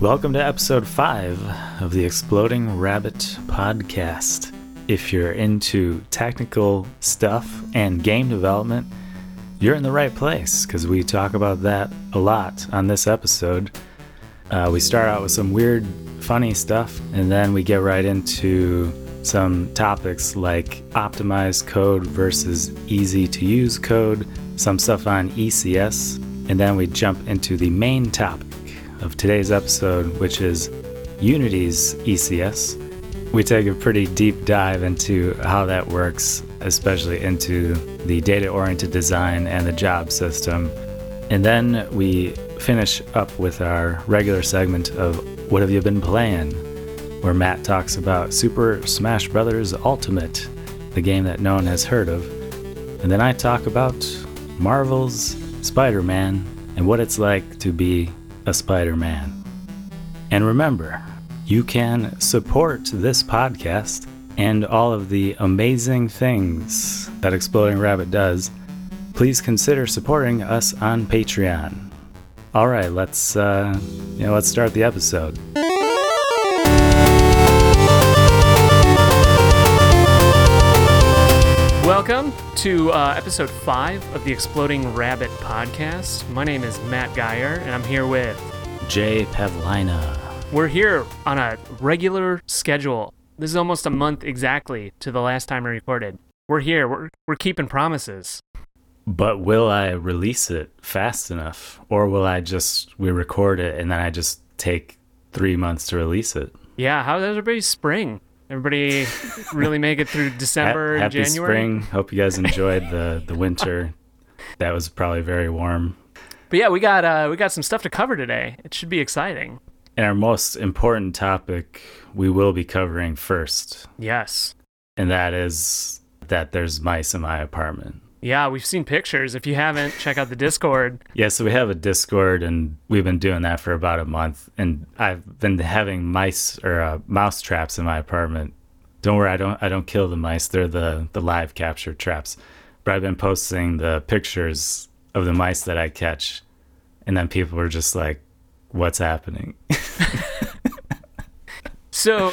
Welcome to episode 5 of the Exploding Rabbit podcast. If you're into technical stuff and game development, you're in the right place because we talk about that a lot on this episode. Uh, we start out with some weird, funny stuff, and then we get right into some topics like optimized code versus easy to use code, some stuff on ECS, and then we jump into the main topic of today's episode, which is Unity's ECS. We take a pretty deep dive into how that works, especially into the data oriented design and the job system. And then we finish up with our regular segment of What Have You Been Playing? where Matt talks about Super Smash Bros. Ultimate, the game that no one has heard of. And then I talk about Marvel's Spider Man and what it's like to be a Spider Man. And remember, you can support this podcast and all of the amazing things that Exploding Rabbit does. Please consider supporting us on Patreon. All right, let's uh, you know, let's start the episode. Welcome to uh, episode five of the Exploding Rabbit podcast. My name is Matt Geyer, and I'm here with. Jay Pavlina. We're here on a regular schedule. This is almost a month exactly to the last time I recorded. We're here. We're we're keeping promises. But will I release it fast enough, or will I just we record it and then I just take three months to release it? Yeah. How's everybody's spring? Everybody really make it through December, Ha- Happy January. spring. Hope you guys enjoyed the the winter. That was probably very warm. But yeah, we got uh, we got some stuff to cover today. It should be exciting. And our most important topic we will be covering first, Yes. and that is that there's mice in my apartment. Yeah, we've seen pictures. If you haven't, check out the Discord. Yeah, so we have a Discord, and we've been doing that for about a month. And I've been having mice or uh, mouse traps in my apartment. Don't worry, I don't I don't kill the mice. They're the the live capture traps. But I've been posting the pictures of the mice that I catch, and then people are just like, "What's happening?" So,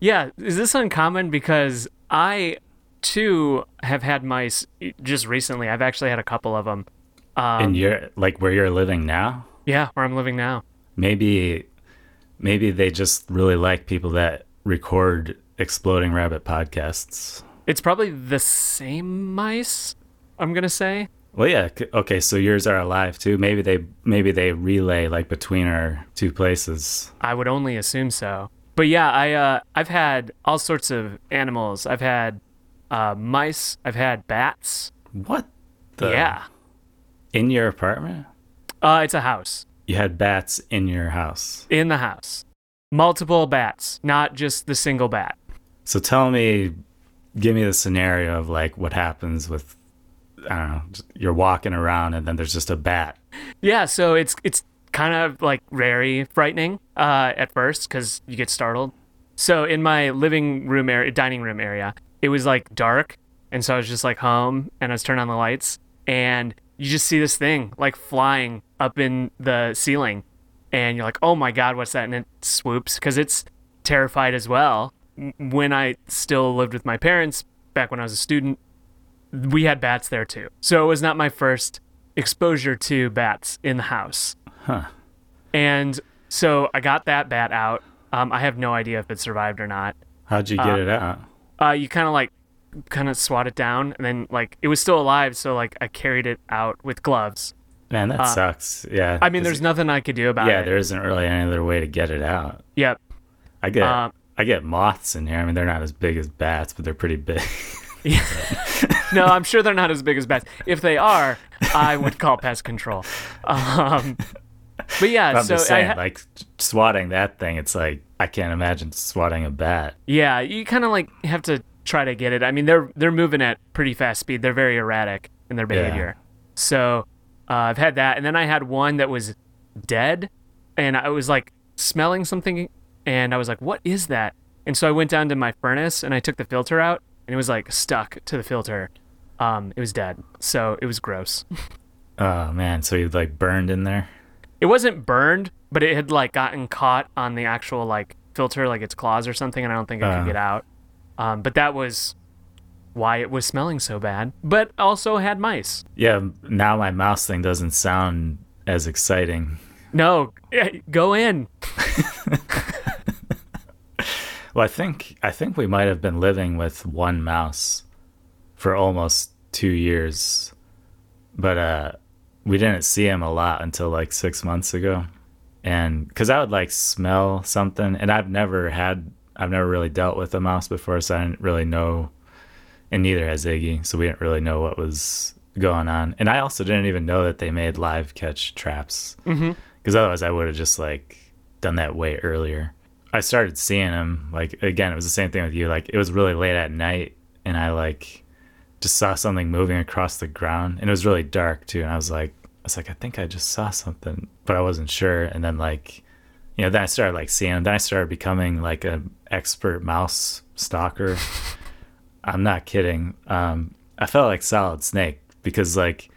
yeah, is this uncommon? Because I too have had mice just recently. I've actually had a couple of them. Um, and you're like where you're living now. yeah, where I'm living now. Maybe, maybe they just really like people that record exploding rabbit podcasts. It's probably the same mice. I'm gonna say. Well, yeah. Okay, so yours are alive too. Maybe they maybe they relay like between our two places. I would only assume so. But yeah, I uh, I've had all sorts of animals. I've had uh, mice. I've had bats. What? The, yeah, In your apartment, uh, it's a house you had bats in your house. in the house. Multiple bats, not just the single bat. So tell me, give me the scenario of like what happens with. I don't know. You're walking around and then there's just a bat. Yeah, so it's it's kind of like very frightening uh, at first because you get startled. So in my living room area, dining room area, it was like dark, and so I was just like home, and I was turning on the lights, and you just see this thing like flying up in the ceiling, and you're like, oh my god, what's that? And it swoops because it's terrified as well. When I still lived with my parents back when I was a student, we had bats there too. So it was not my first exposure to bats in the house. Huh. And so I got that bat out. Um, I have no idea if it survived or not. How'd you get Uh, it out? Uh, you kind of like, kind of swat it down, and then like it was still alive. So like I carried it out with gloves. Man, that uh, sucks. Yeah. I mean, there's nothing I could do about yeah, it. Yeah, there isn't really any other way to get it out. Yep. I get Um, I get moths in here. I mean, they're not as big as bats, but they're pretty big. no, I'm sure they're not as big as bats. If they are, I would call pest control. Um, but yeah, I'm so just I saying, ha- like swatting that thing. It's like I can't imagine swatting a bat. Yeah, you kind of like have to try to get it. I mean, they're they're moving at pretty fast speed. They're very erratic in their Yeah. behavior. So uh, I've had that, and then I had one that was dead, and I was like smelling something, and I was like, "What is that?" And so I went down to my furnace and I took the filter out, and it was like stuck to the filter. Um, it was dead, so it was gross. Oh man, so you like burned in there? It wasn't burned, but it had like gotten caught on the actual like filter, like its claws or something, and I don't think it Uh. could get out. Um, but that was why it was smelling so bad. But also had mice. Yeah, now my mouse thing doesn't sound as exciting. No, eh, go in. Well, I think I think we might have been living with one mouse for almost two years, but uh, we didn't see him a lot until like six months ago, and because I would like smell something, and I've never had I've never really dealt with a mouse before, so I didn't really know, and neither has Iggy, so we didn't really know what was going on, and I also didn't even know that they made live catch traps, Mm-hmm. because otherwise I would have just like done that way earlier. I started seeing him like again. It was the same thing with you. Like it was really late at night, and I like just saw something moving across the ground, and it was really dark too. And I was like, I was like, I think I just saw something, but I wasn't sure. And then like, you know, then I started like seeing him. Then I started becoming like an expert mouse stalker. I'm not kidding. Um, I felt like Solid Snake because like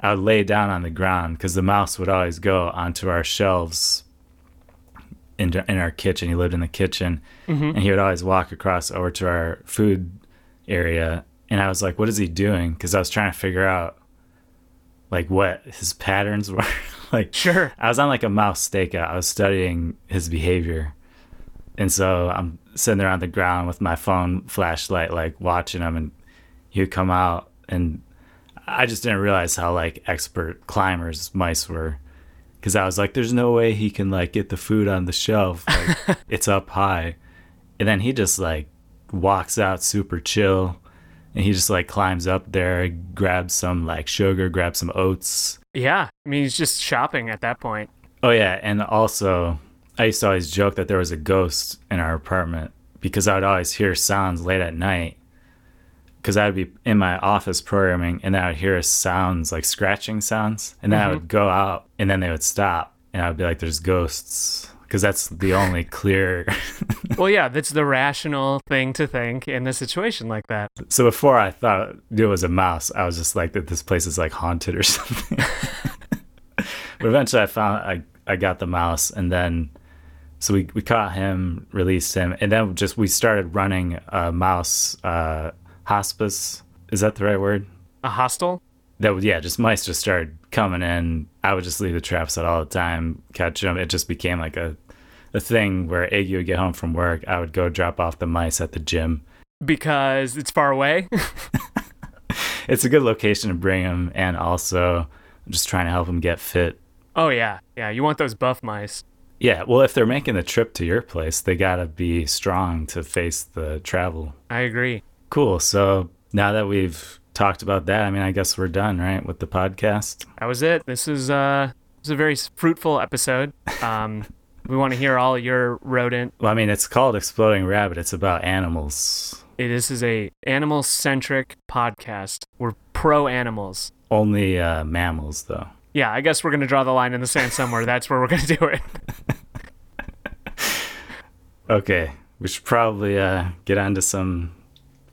I would lay down on the ground because the mouse would always go onto our shelves in, in our kitchen. He lived in the kitchen Mm-hmm. and he would always walk across over to our food area. And I was like, what is he doing? Because I was trying to figure out like what his patterns were. like, Sure. I was on like a mouse stakeout. I was studying his behavior. And so I'm sitting there on the ground with my phone flashlight, like watching him, and he would come out. And I just didn't realize how like expert climbers mice were. Cause I was like, there's no way he can like get the food on the shelf. Like it's up high. And then he just like walks out super chill. And he just like climbs up there, grabs some like sugar, grabs some oats, Yeah. I mean, he's just shopping at that point. Oh yeah, and also I used to always joke that there was a ghost in our apartment because I would always hear sounds late at night. Because I would be in my office programming, and then I would hear sounds like scratching sounds, and then I mm-hmm. would go out, and then they would stop, and I would be like, "There's ghosts," because that's the only clear. Well, yeah, that's the rational thing to think in a situation like that. so before I thought it was a mouse, I was just like that this place is like haunted or something. but eventually, I found I I got the mouse, and then so we we caught him, released him, and then just we started running a mouse uh, hospice. Is that the right word? A hostel? That was yeah, just mice just started coming in. I would just leave the traps out all the time, catch them. It just became like a a thing where Iggy would get home from work. I would go drop off the mice at the gym. Because it's far away. It's a good location to bring them, and also I'm just trying to help them get fit. oh, yeah. Yeah. You want those buff mice. Yeah, well, if they're making the trip to your place, they gotta be strong to face the travel. I agree. Cool. So now that we've talked about that, I mean, I guess we're done, right, with the podcast. That was it. This is uh this is a very fruitful episode. Um we want to hear all your rodent. Well, I mean, it's called Exploding Rabbit. It's about animals. It, this is a animal centric podcast. We're pro animals. Only uh, mammals, though. Yeah, I guess we're gonna draw the line in the sand somewhere. That's where we're gonna do it. Okay, we should probably uh, get on to some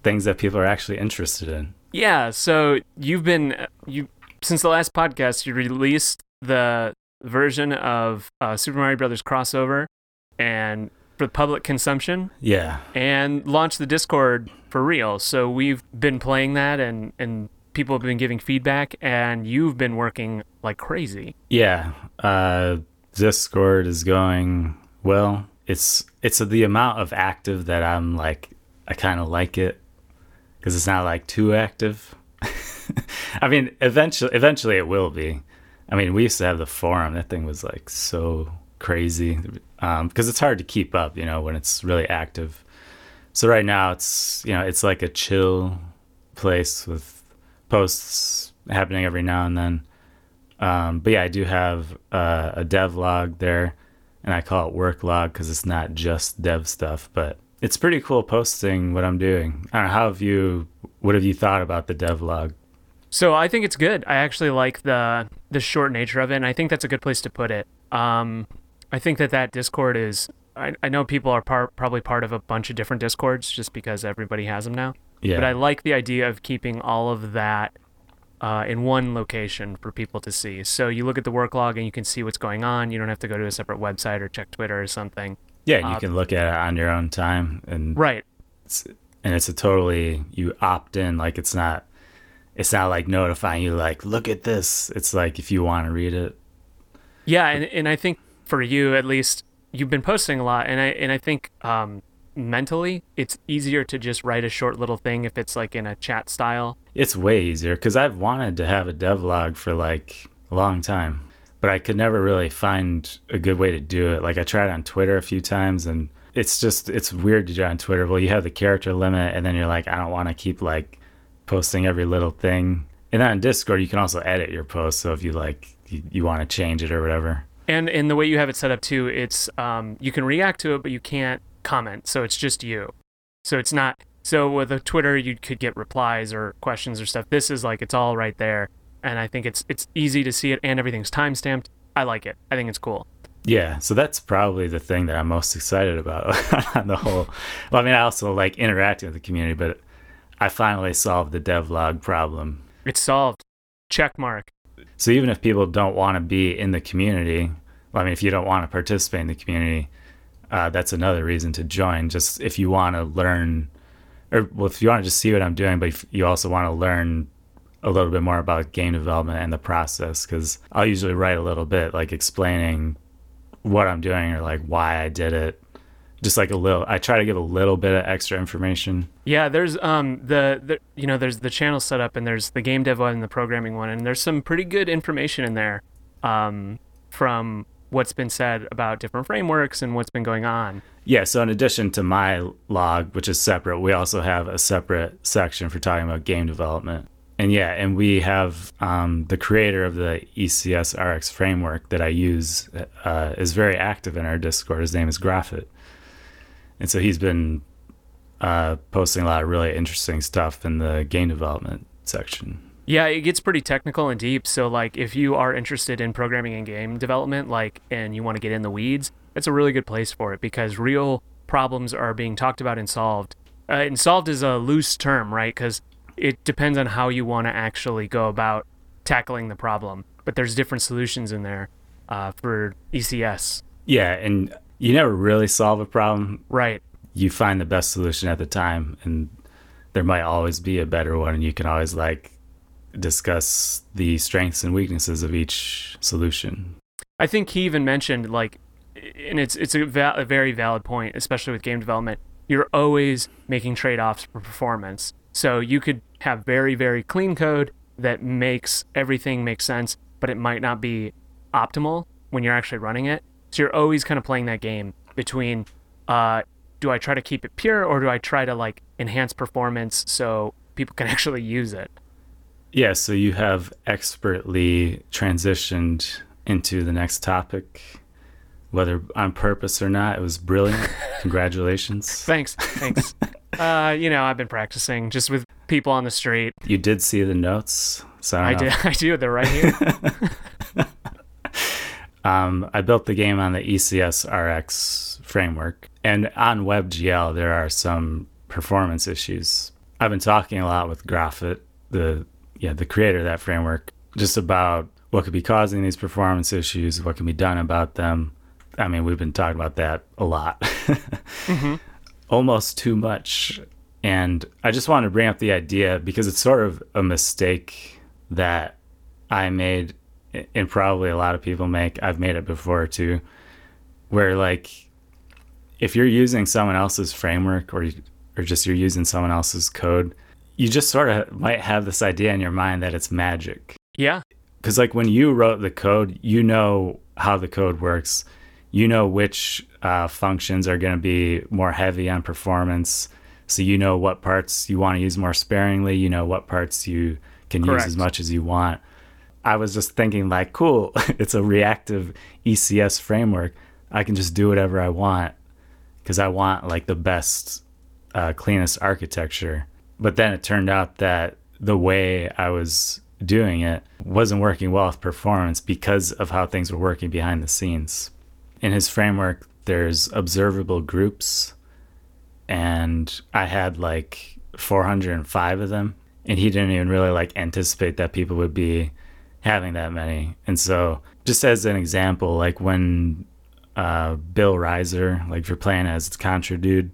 things that people are actually interested in. Yeah, so you've been you since the last podcast you released the version of uh, Super Mario Brothers crossover and for public consumption Yeah, and launch the Discord for real. So we've been playing that and and people have been giving feedback and you've been working like crazy. yeah. Uh, Discord is going well. It's it's the amount of active that I'm like I kind of like it because it's not like too active. I mean, eventually, eventually it will be. I mean, we used to have the forum. That thing was like so crazy because it's hard to keep up, you know, when it's really active. So right now, it's you know, it's like a chill place with posts happening every now and then. Um, but yeah, I do have uh, a dev log there, and I call it work log because it's not just dev stuff, but it's pretty cool posting what I'm doing. I don't know, how have you? What have you thought about the dev log? So I think it's good. I actually like the the short nature of it, and I think that's a good place to put it. Um, I think that that Discord is. I, I know people are part, probably part of a bunch of different Discords just because everybody has them now. Yeah, But I like the idea of keeping all of that uh, in one location for people to see. So you look at the work log and you can see what's going on. You don't have to go to a separate website or check Twitter or something. Yeah, and you Uh, can look at it on your own time, and Right. it's, and it's a totally you opt in. Like it's not, it's not like notifying you like look at this. It's like if you want to read it. Yeah, and, and I think for you at least, you've been posting a lot, and I and I think um, mentally it's easier to just write a short little thing if it's like in a chat style. It's way easier because I've wanted to have a devlog for like a long time, but I could never really find a good way to do it. Like I tried on Twitter a few times, and it's just it's weird to do on Twitter. Well, you have the character limit, and then you're like, I don't want to keep like posting every little thing. And then on Discord, you can also edit your post. So if you like, you, you want to change it or whatever. And in the way you have it set up too, it's um, you can react to it, but you can't comment. So it's just you. So it's not. So with a Twitter, you could get replies or questions or stuff. This is like it's all right there, and I think it's it's easy to see it, and everything's time stamped. I like it. I think it's cool. Yeah, so that's probably the thing that I'm most excited about on the whole. Well, I mean, I also like interacting with the community, but I finally solved the devlog problem. It's solved. Check mark. So even if people don't want to be in the community, well, I mean, if you don't want to participate in the community, uh, that's another reason to join. Just if you want to learn, or well, if you want to just see what I'm doing, but you also want to learn a little bit more about game development and the process, because I'll usually write a little bit like explaining what I'm doing or like why I did it. Just like a little, I try to give a little bit of extra information. Yeah, there's um the, the you know there's the channel setup and there's the game dev one and the programming one and there's some pretty good information in there um from what's been said about different frameworks and what's been going on. Yeah, so in addition to my log, which is separate, we also have a separate section for talking about game development. And yeah, and we have um, the creator of the ECS RX framework that I use uh, is very active in our Discord. His name is Graphit. And so he's been uh, posting a lot of really interesting stuff in the game development section. Yeah, it gets pretty technical and deep. So like if you are interested in programming and game development like and you want to get in the weeds, it's a really good place for it because real problems are being talked about and solved. Uh, and solved is a loose term, right? Cuz it depends on how you want to actually go about tackling the problem. But there's different solutions in there uh, for ECS. Yeah, and you never really solve a problem. Right. You find the best solution at the time, and there might always be a better one, and you can always like discuss the strengths and weaknesses of each solution. I think he even mentioned like, and it's it's a, a very valid point, especially with game development. You're always making trade-offs for performance. So you could have very very clean code that makes everything make sense, but it might not be optimal when you're actually running it. So you're always kind of playing that game between, uh, do I try to keep it pure or do I try to like enhance performance so people can actually use it? Yeah, so you have expertly transitioned into the next topic, whether on purpose or not. It was brilliant. Congratulations. Thanks, thanks. uh, you know, I've been practicing just with people on the street. You did see the notes, so I, I did. I do. They're right here. Um, I built the game on the E ECS RX framework, and on WebGL there are some performance issues. I've been talking a lot with Graphit, the yeah the creator of that framework, just about what could be causing these performance issues, what can be done about them. I mean, we've been talking about that a lot, almost too much. And I just wanted to bring up the idea because it's sort of a mistake that I made and probably a lot of people make i've made it before too where like if you're using someone else's framework or or just you're using someone else's code you just sort of might have this idea in your mind that it's magic. Yeah. because like when you wrote the code you know how the code works. You know which uh, functions are going to be more heavy on performance. So you know what parts you want to use more sparingly. You know what parts you can Correct. use as much as you want i was just thinking like cool it's a reactive ecs framework. I can just do whatever i want because i want like the best uh, cleanest architecture. But then it turned out that the way i was doing it wasn't working well with performance because of how things were working behind the scenes. In his framework there's observable groups and i had like 405 of them and he didn't even really like anticipate that people would be having that many. And so, just as an example, like when uh, Bill Rizer, like if you're playing as Contra Dude,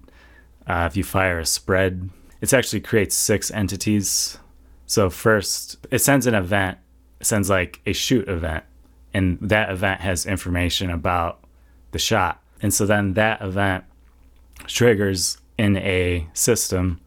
uh, if you fire a spread, it actually creates six entities. So first, it sends an event, sends like a shoot event, and that event has information about the shot. And so then that event triggers in a system.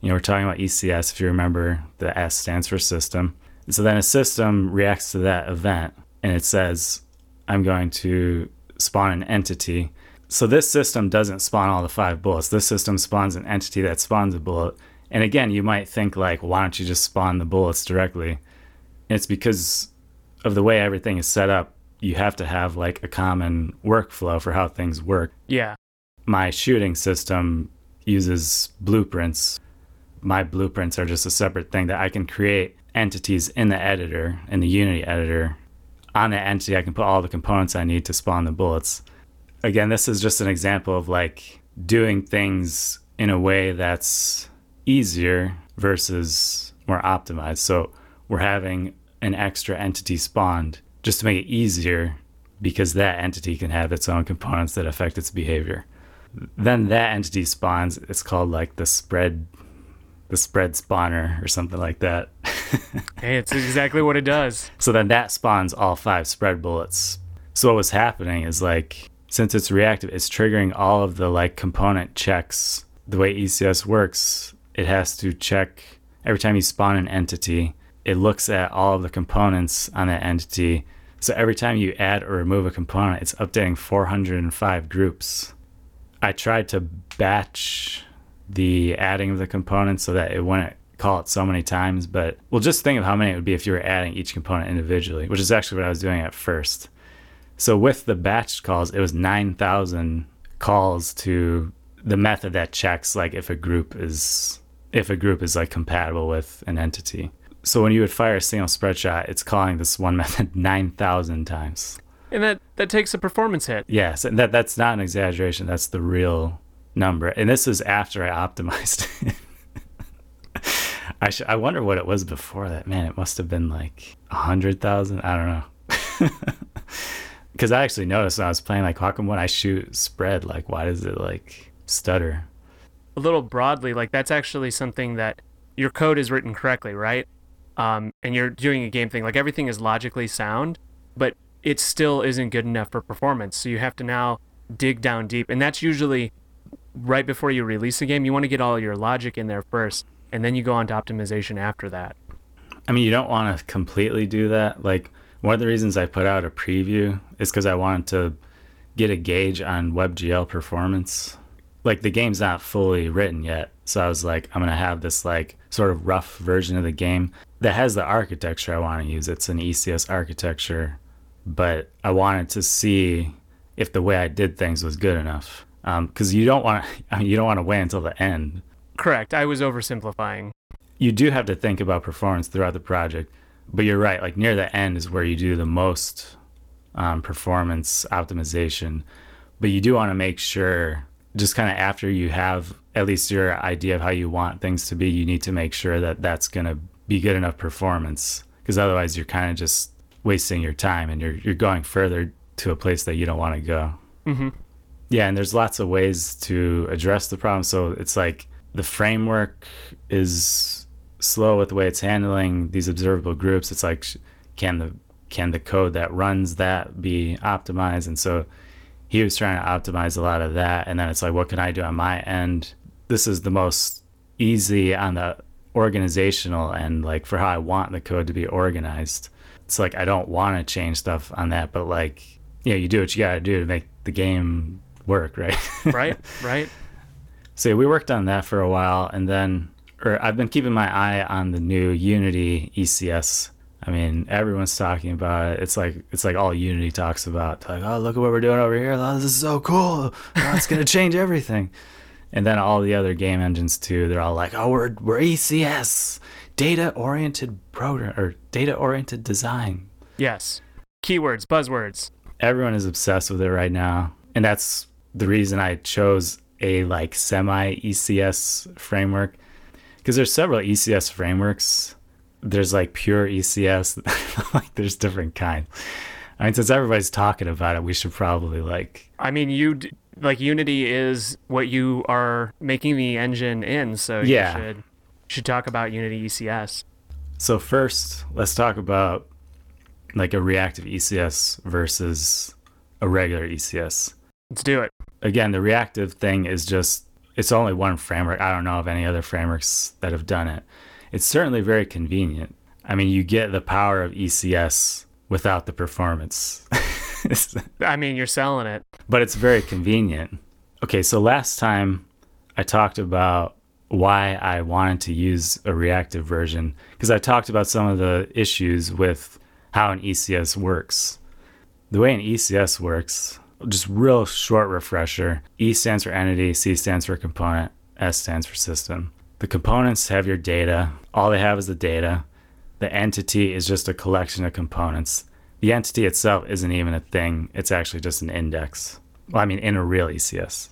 You know, we're talking about ECS, if you remember, the S stands for system. And so then a system reacts to that event and it says, I'm going to spawn an entity. So this system doesn't spawn all the five bullets. This system spawns an entity that spawns a bullet. And again, you might think like, why don't you just spawn the bullets directly? And it's because of the way everything is set up. You have to have like a common workflow for how things work. Yeah. My shooting system uses blueprints. My blueprints are just a separate thing that I can create entities in the editor, in the Unity editor. On that entity, I can put all the components I need to spawn the bullets. Again, this is just an example of like doing things in a way that's easier versus more optimized. So we're having an extra entity spawned just to make it easier because that entity can have its own components that affect its behavior. Then that entity spawns. It's called like the spread, the spread spawner or something like that. hey, it's exactly what it does. So then that spawns all five spread bullets. So what was happening is like since it's reactive, it's triggering all of the like component checks. The way ECS works, it has to check every time you spawn an entity, it looks at all of the components on that entity. So every time you add or remove a component, it's updating 405 groups. I tried to batch the adding of the components so that it wouldn't call it so many times, but well, just think of how many it would be if you were adding each component individually, which is actually what I was doing at first. So with the batched calls, it was 9,000 calls to the method that checks like if a group is if a group is like compatible with an entity. So when you would fire a single spread shot, it's calling this one method 9,000 times. And that that takes a performance hit. Yes, and that that's not an exaggeration. That's the real number. And this is after I optimized. I sh- I wonder what it was before that. Man, it must have been like a hundred thousand. I don't know. Because I actually noticed when I was playing, like, how come when I shoot spread, like, why does it like stutter? A little broadly, like that's actually something that your code is written correctly, right? Um, and you're doing a game thing. Like everything is logically sound, but it still isn't good enough for performance. So you have to now dig down deep, and that's usually right before you release a game. You want to get all your logic in there first, and then you go on to optimization after that. I mean, you don't want to completely do that. Like one of the reasons I put out a preview is because I wanted to get a gauge on WebGL performance. Like the game's not fully written yet, so I was like, I'm gonna have this like sort of rough version of the game that has the architecture I want to use. It's an ECS architecture, but I wanted to see if the way I did things was good enough. Because um, you don't want, I you don't want to wait until the end. Correct. I was oversimplifying. You do have to think about performance throughout the project, but you're right. Like near the end is where you do the most um, performance optimization. But you do want to make sure, just kind of after you have at least your idea of how you want things to be, you need to make sure that that's going to be good enough performance. Because otherwise, you're kind of just wasting your time and you're you're going further to a place that you don't want to go. Mm-hmm. Yeah, and there's lots of ways to address the problem. So it's like the framework is slow with the way it's handling these observable groups. It's like can the can the code that runs that be optimized? And so he was trying to optimize a lot of that. And then it's like, what can I do on my end? This is the most easy on the organizational end, like for how I want the code to be organized. It's like I don't want to change stuff on that, but like, yeah, you do what you got to do to make the game work, right? right, right. So we worked on that for a while, and then, or I've been keeping my eye on the new Unity ECS. I mean, everyone's talking about it. It's like it's like all Unity talks about. Like, oh, look at what we're doing over here. Oh, this is so cool. Oh, it's gonna change everything. And then all the other game engines too. They're all like, oh, we're we're ECS, data oriented program or data oriented design. Yes. Keywords, buzzwords. Everyone is obsessed with it right now, and that's the reason I chose a like semi ECS framework because there's several ECS frameworks. There's like pure ECS, like there's different kinds. I mean, since everybody's talking about it, we should probably like. I mean, you d- like Unity is what you are making the engine in, so Yeah. you should should talk about Unity ECS. So first, let's talk about like a reactive ECS versus a regular ECS. Let's do it. Again, the reactive thing is just it's only one framework. I don't know of any other frameworks that have done it. It's certainly very convenient. I mean, you get the power of ECS without the performance. I mean, you're selling it. but it's very convenient. Okay, so last time I talked about why I wanted to use a reactive version because I talked about some of the issues with how an ECS works. The way an ECS works, just real short refresher E stands for entity, C stands for component, S stands for system. The components have your data, all they have is the data. The entity is just a collection of components. The entity itself isn't even a thing, it's actually just an index. Well, I mean, in a real ECS.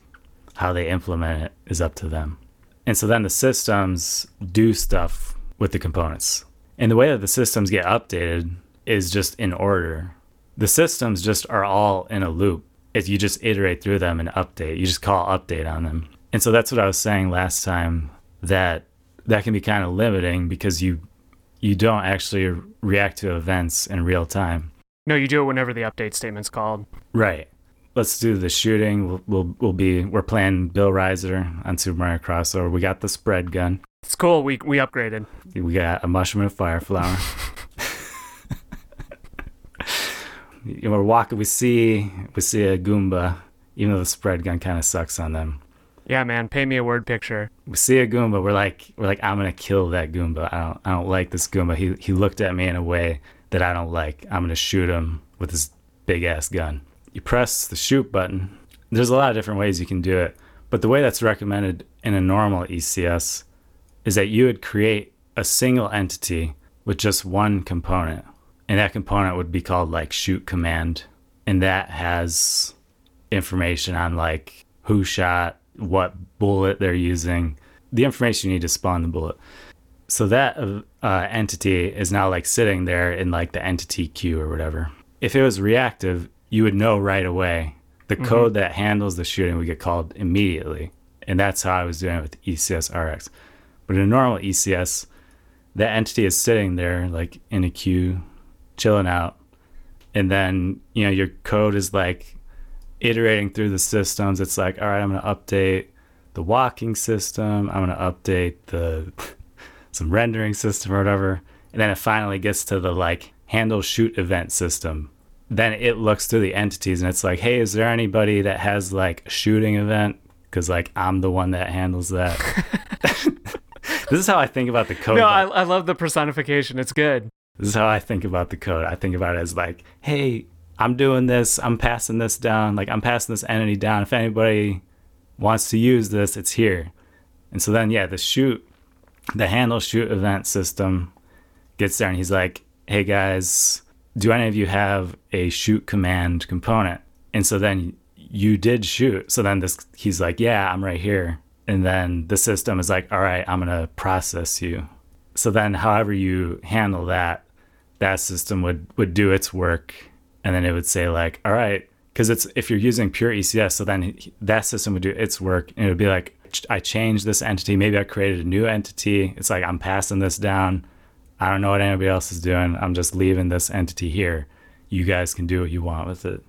How they implement it is up to them. And so then the systems do stuff with the components. And the way that the systems get updated is just in order. The systems just are all in a loop. If you just iterate through them and update, you just call update on them. And so that's what I was saying last time that that can be kind of limiting because you you don't actually react to events in real time. No, you do it whenever the update statement's called. Right. Let's do the shooting. We'll, we'll, we'll be we're playing Bill Rizer on Super Mario Crossover. We got the spread gun. It's cool. We we upgraded. We got a mushroom and a fire flower. You know, we're walking. We see we see a Goomba. Even though the spread gun kind of sucks on them, Yeah, man. Pay me a word picture. we see a Goomba. We're like we're like I'm gonna kill that Goomba. I don't I don't like this Goomba. He he looked at me in a way that I don't like. I'm gonna shoot him with this big ass gun. You press the shoot button. There's a lot of different ways you can do it, but the way that's recommended in a normal ECS is that you would create a single entity with just one component. And that component would be called like shoot command. And that has information on like who shot, what bullet they're using, the information you need to spawn the bullet. So that uh, uh, entity is now like sitting there in like the entity queue or whatever. If it was reactive, you would know right away. The code that handles the shooting would get called immediately. And that's how I was doing it with ECS RX. But in a normal ECS, that entity is sitting there like in a queue, chilling out. And then, you know, your code is like iterating through the systems. It's like, all right, I'm going to update the walking system. I'm going to update the some rendering system or whatever. And then it finally gets to the like handle shoot event system. Then it looks through the entities and it's like, hey, is there anybody that has like a shooting event? Because like I'm the one that handles that. this is how I think about the code. No. I, I love the personification. It's good. This is how I think about the code. I think about it as like, hey, I'm doing this. I'm passing this down. Like I'm passing this entity down. If anybody wants to use this, it's here. And so then, yeah, the shoot, the handle shoot event system gets there and he's like, hey guys, do any of you have a shoot command component? And so then you did shoot. So then this, he's like, yeah, I'm right here. And then the system is like, all right, I'm to process you. So then, however you handle that, that system would would do its work, and then it would say like, all right, because it's if you're using pure ECS, so then that system would do its work, and it would be like, I changed this entity, maybe I created a new entity. It's like I'm passing this down. I don't know what anybody else is doing. I'm just leaving this entity here. You guys can do what you want with it.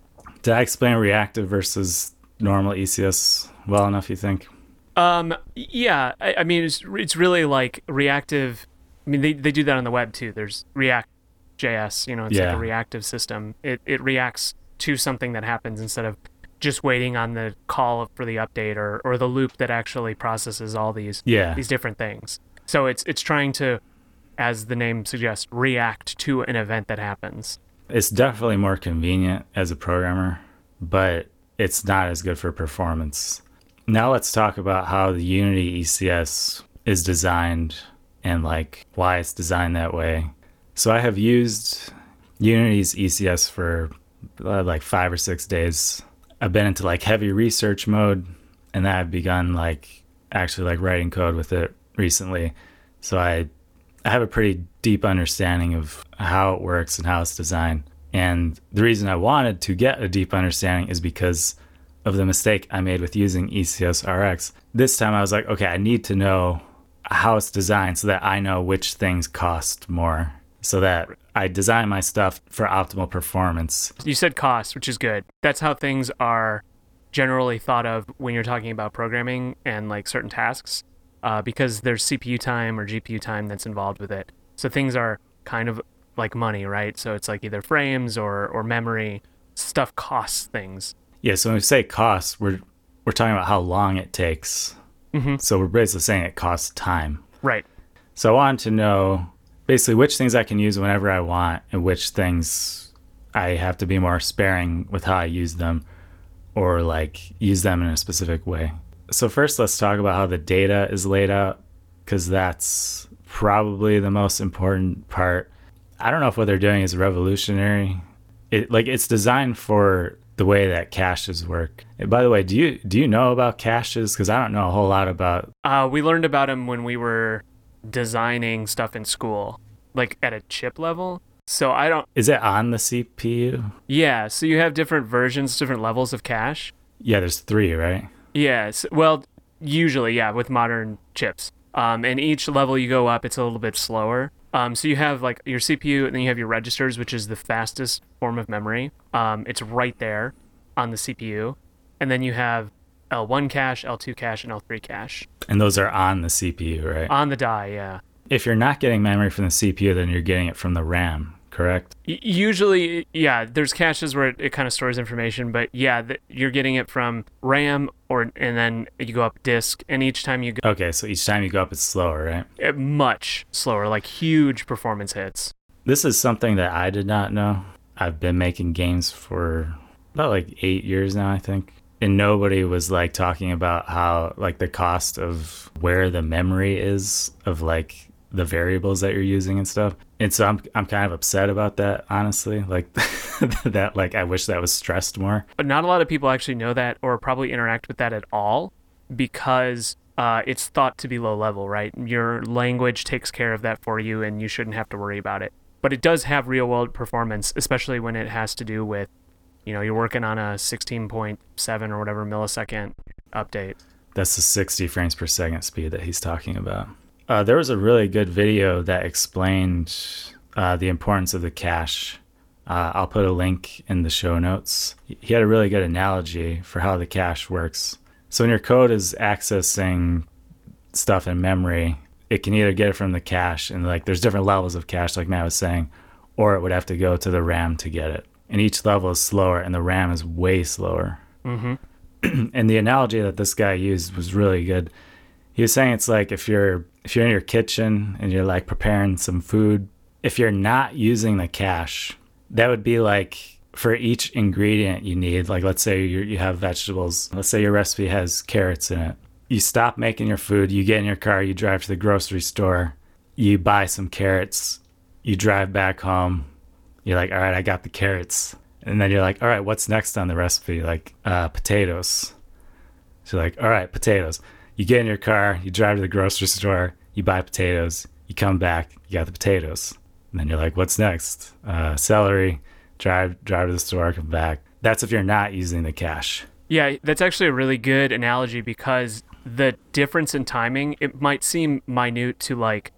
Did I explain reactive versus normal ECS well enough? You think? Um, yeah, I, I mean, it's it's really like reactive. I mean, they, they do that on the web too. There's React JS. You know, it's like a reactive system. It it reacts to something that happens instead of just waiting on the call for the update or or the loop that actually processes all these Yeah. these different things. So it's it's trying to, as the name suggests, react to an event that happens. It's definitely more convenient as a programmer, but it's not as good for performance. Now let's talk about how the Unity ECS is designed and like why it's designed that way. So I have used Unity's ECS for uh, like 5 or 6 days. I've been into like heavy research mode and then I've begun like actually like writing code with it recently, so I I have a pretty deep understanding of how it works and how it's designed. And the reason I wanted to get a deep understanding is because of the mistake I made with using ECS RX. This time I was like, okay, I need to know how it's designed so that I know which things cost more so that I design my stuff for optimal performance. You said cost, which is good. That's how things are generally thought of when you're talking about programming and like certain tasks, uh, because there's CPU time or GPU time that's involved with it. So things are kind of like money, right? So it's like either frames or or memory. Stuff costs things. Yeah, so when we say cost, we're we're talking about how long it takes. Mhm. So we're basically saying it costs time. Right. So I wanted to know basically which things I can use whenever I want and which things I have to be more sparing with how I use them or like use them in a specific way. So first let's talk about how the data is laid out cuz that's probably the most important part. I don't know if what they're doing is revolutionary. It like it's designed for the way that caches work. And by the way, do you do you know about caches cuz I don't know a whole lot about Uh, we learned about them when we were designing stuff in school, like at a chip level. So I don't. is it on the CPU? Yeah. So you have different versions, different levels of cache. Yeah, there's 3, right? Yes. Well, usually, yeah, with modern chips. Um, and each level you go up, it's a little bit slower. Um, so you have like your CPU, and then you have your registers, which is the fastest form of memory. Um, it's right there on the CPU, and then you have L1 cache, L2 cache, and L3 cache And those are on the CPU, right? on the die. Yeah. if you're not getting memory from the CPU, then you're getting it from the RAM, correct? Y- Usually, yeah, there's caches where it, it kind of stores information, but yeah, th- you're getting it from RAM or and then you go up disk, and each time you go Okay, so each time you go up, it's slower, right? uh, much slower, like huge performance hits. This is something that I did not know. I've been making games for about like eight years now, I think. And nobody was like talking about how, like, the cost of where the memory is of like the variables that you're using and stuff. And so I'm, I'm kind of upset about that, honestly. Like, that, like, I wish that was stressed more. But not a lot of people actually know that or probably interact with that at all because uh, it's thought to be low level, right? Your language takes care of that for you, and you shouldn't have to worry about it. But it does have real world performance, especially when it has to do with, you know, you're working on a 16.7 or whatever millisecond update. That's the 60 frames per second speed that he's talking about. Uh, there was a really good video that explained uh, the importance of the cache. Uh, I'll put a link in the show notes. He had a really good analogy for how the cache works. So when your code is accessing stuff in memory, it can either get it from the cache, and like there's different levels of cache, like Matt was saying, or it would have to go to the RAM to get it. And each level is slower, and the RAM is way slower Mm-hmm. and the analogy that this guy used was really good. He was saying it's like if you're if you're in your kitchen and you're like preparing some food, if you're not using the cache, that would be like for each ingredient you need. Like let's say you you have vegetables. Let's say your recipe has carrots in it. You stop making your food, you get in your car, you drive to the grocery store, you buy some carrots, you drive back home. You're like, "All right, I got the carrots." And then you're like, all right, what's next on the recipe? Like uh, potatoes. So like, all right, potatoes. You get in your car, you drive to the grocery store, you buy potatoes, you come back, you got the potatoes. And then you're like, what's next? Uh, celery. Drive, drive to the store, come back. That's if you're not using the cache. Yeah, that's actually a really good analogy because the difference in timing, it might seem minute to like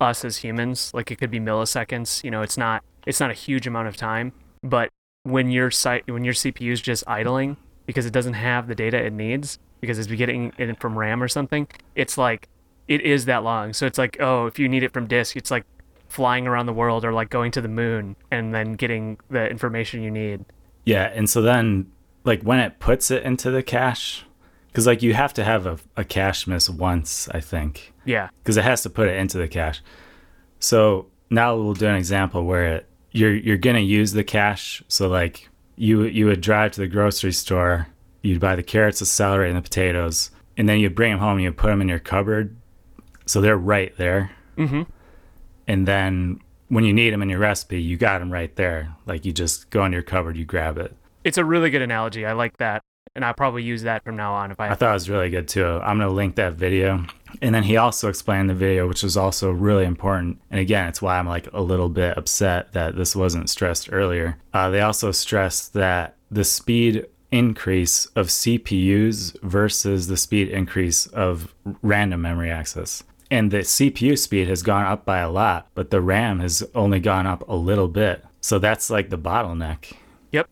us as humans, like it could be milliseconds, you know, it's not it's not a huge amount of time, but when your site when your CPU is just idling because it doesn't have the data it needs because it's getting it from RAM or something, it's like it is that long. So it's like, oh, if you need it from disk, it's like flying around the world or like going to the moon and then getting the information you need. Yeah, and so then like when it puts it into the cache, because like you have to have a, a cache miss once, I think. Yeah. because it has to put it into the cache. So now we'll do an example where it, you're you're gonna use the cache. So like you you would drive to the grocery store, you'd buy the carrots, the celery, and the potatoes, and then you'd bring them home and you put them in your cupboard, so they're right there. Mhm. And then when you need them in your recipe, you got them right there. Like you just go in your cupboard, you grab it. It's a really good analogy. I like that. And I'll probably use that from now on if I I thought it was really good too. I'm gonna link that video, And then he also explained the video, which was also really important. And again, it's why I'm like a little bit upset that this wasn't stressed earlier. Uh, they also stressed that the speed increase of CPUs versus the speed increase of random memory access. And the CPU speed has gone up by a lot, but the RAM has only gone up a little bit. So that's like the bottleneck. Yep.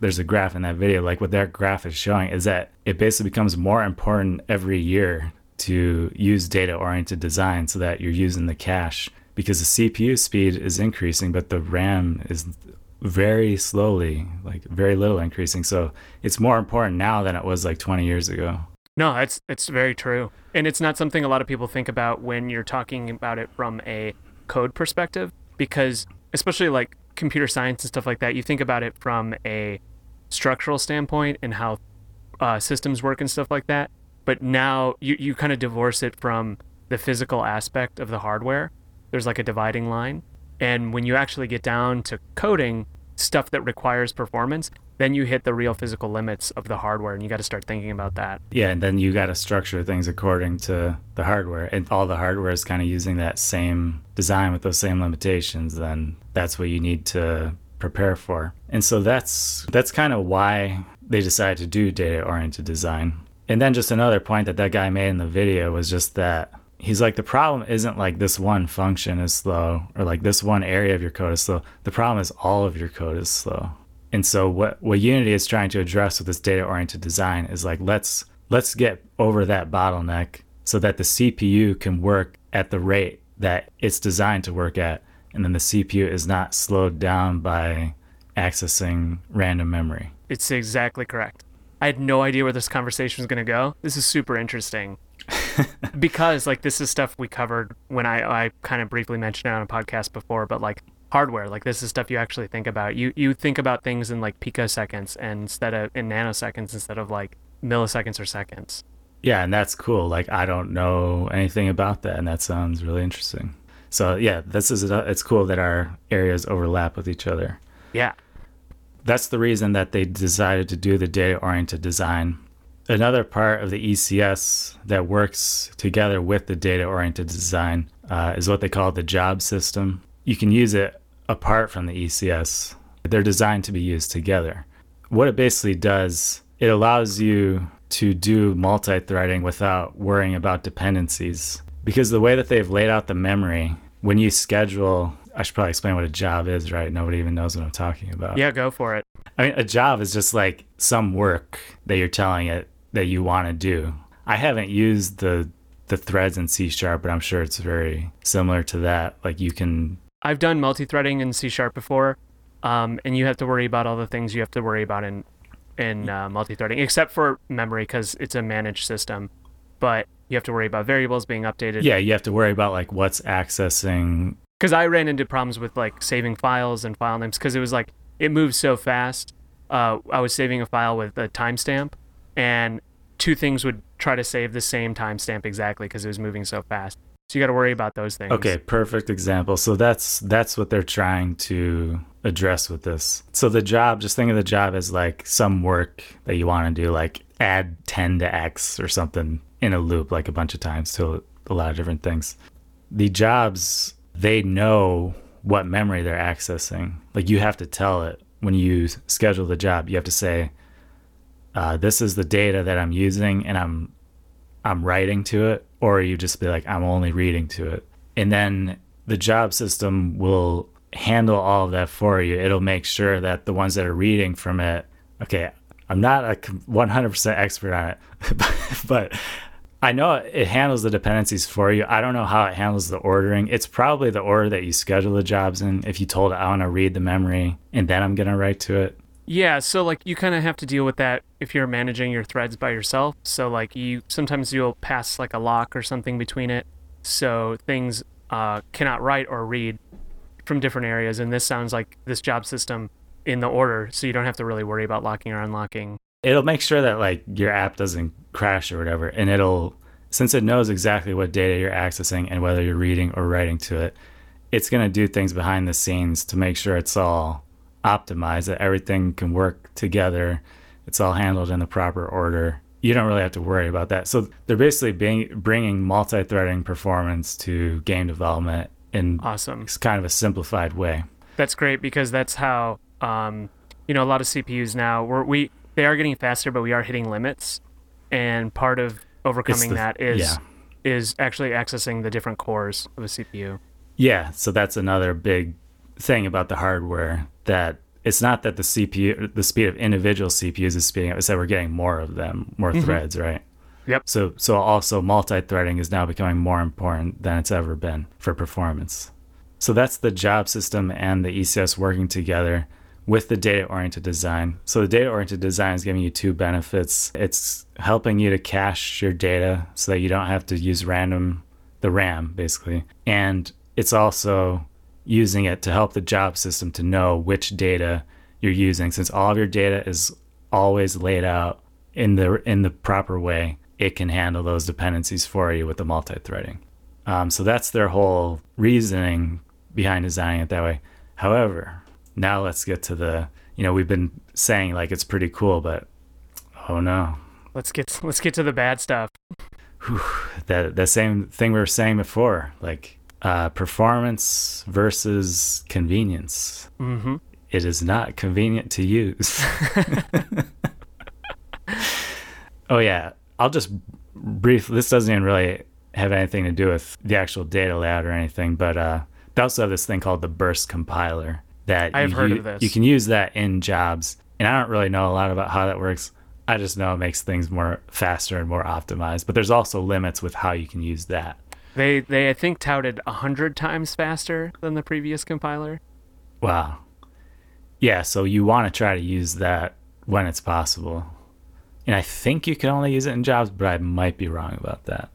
There's a graph in that video. Like what that graph is showing is that it basically becomes more important every year to use data oriented design so that you're using the cache because the CPU speed is increasing, but the RAM is very slowly, like very little increasing. So it's more important now than it was like 20 years ago. No, it's it's very true. And it's not something a lot of people think about when you're talking about it from a code perspective because especially like computer science and stuff like that, you think about it from a structural standpoint and how uh, systems work and stuff like that. But now you, you kind of divorce it from the physical aspect of the hardware. There's like a dividing line. And when you actually get down to coding stuff that requires performance, then you hit the real physical limits of the hardware and you got to start thinking about that. Yeah, and then you got to structure things according to the hardware. And all the hardware is kind of using that same design with those same limitations, then that's what you need to prepare for. And so that's that's kind of why they decided to do data oriented design. And then just another point that that guy made in the video was just that he's like the problem isn't like this one function is slow or like this one area of your code is slow. The problem is all of your code is slow. And so what what unity is trying to address with this data oriented design is like let's let's get over that bottleneck so that the cpu can work at the rate that it's designed to work at and then the cpu is not slowed down by accessing random memory. It's exactly correct i had no idea where this conversation was going to go this is super interesting because like this is stuff we covered when I I kind of briefly mentioned it on a podcast before, but like hardware, like this is stuff you actually think about. You you think about things in like picoseconds and instead of in nanoseconds instead of like milliseconds or seconds. Yeah, and that's cool. Like I don't know anything about that, and that sounds really interesting. So yeah, this is uh, it's cool that our areas overlap with each other. Yeah, that's the reason that they decided to do the data oriented design another part of the ECS that works together with the data oriented design uh, is what they call the job system. You can use it apart from the ECS, they're designed to be used together. What it basically does, it allows you to do multi threading without worrying about dependencies. Because the way that they've laid out the memory, when you schedule, I should probably explain what a job is, right? Nobody even knows what I'm talking about. Yeah, go for it. I mean, a job is just like some work that you're telling it that you want to do. I haven't used the the threads in C sharp, but I'm sure it's very similar to that. Like you can. I've done multi-threading in C sharp before, um, and you have to worry about all the things you have to worry about in in uh, multi-threading, except for memory because it's a managed system. But you have to worry about variables being updated. Yeah, you have to worry about like what's accessing. Because I ran into problems with like saving files and file names because it was like it moves so fast. Uh, I was saving a file with a timestamp, and two things would try to save the same timestamp exactly because it was moving so fast. So you got to worry about those things. Okay, perfect example. So that's that's what they're trying to address with this. So the job, just think of the job as like some work that you want to do, like add 10 to X or something in a loop, like a bunch of times to a lot of different things. The jobs, they know what memory they're accessing. Like you have to tell it when you schedule the job. You have to say, uh, this is the data that I'm using and I'm I'm writing to it, or you just be like, I'm only reading to it. And then the job system will handle all of that for you. It'll make sure that the ones that are reading from it, okay, I'm not a 100% expert on it, but I know it handles the dependencies for you. I don't know how it handles the ordering. It's probably the order that you schedule the jobs in. If you told it, I want to read the memory and then I'm going to write to it, yeah, so like you kind of have to deal with that if you're managing your threads by yourself. So like you sometimes you'll pass like a lock or something between it, so things uh, cannot write or read from different areas. And this sounds like this job system in the order, so you don't have to really worry about locking or unlocking. It'll make sure that like your app doesn't crash or whatever, and it'll since it knows exactly what data you're accessing and whether you're reading or writing to it, it's gonna do things behind the scenes to make sure it's all optimized, that everything can work together. It's all handled in the proper order. you don't really have to worry about that. So they're basically being, bringing multi-threading performance to game development in Awesome. It's kind of a simplified way. That's great because that's how um, you know a lot of CPUs now we're, we they are getting faster, but we are hitting limits, and part of overcoming the- that is yeah. is actually accessing the different cores of a CPU. Yeah, so that's another big thing about the hardware that it's not that the CPU, the speed of individual CPUs is speeding up. It's that we're getting more of them, more mm-hmm. threads, right? Yep. So, so also multi-threading is now becoming more important than it's ever been for performance. So that's the job system and the ECS working together with the data-oriented design. So the data-oriented design is giving you two benefits. It's helping you to cache your data so that you don't have to use random the RAM basically. And it's also using it to help the job system to know which data you're using since all of your data is always laid out in the in the proper way it can handle those dependencies for you with the multi-threading um, so that's their whole reasoning behind designing it that way however now let's get to the you know we've been saying like it's pretty cool but oh no Let's get let's get to the bad stuff. that the same thing we were saying before like uh, performance versus convenience hmm it is not convenient to use. oh yeah, I'll just brief. This doesn't even really have anything to do with the actual data layout or anything, but uh, they also have this thing called the Burst compiler that I've you, heard of this. You can use that in jobs, and I don't really know a lot about how that works. I just know it makes things more faster and more optimized. But there's also limits with how you can use that. They they I think touted a hundred times faster than the previous compiler. Wow. Yeah, so you want to try to use that when it's possible. And I think you can only use it in jobs, but I might be wrong about that.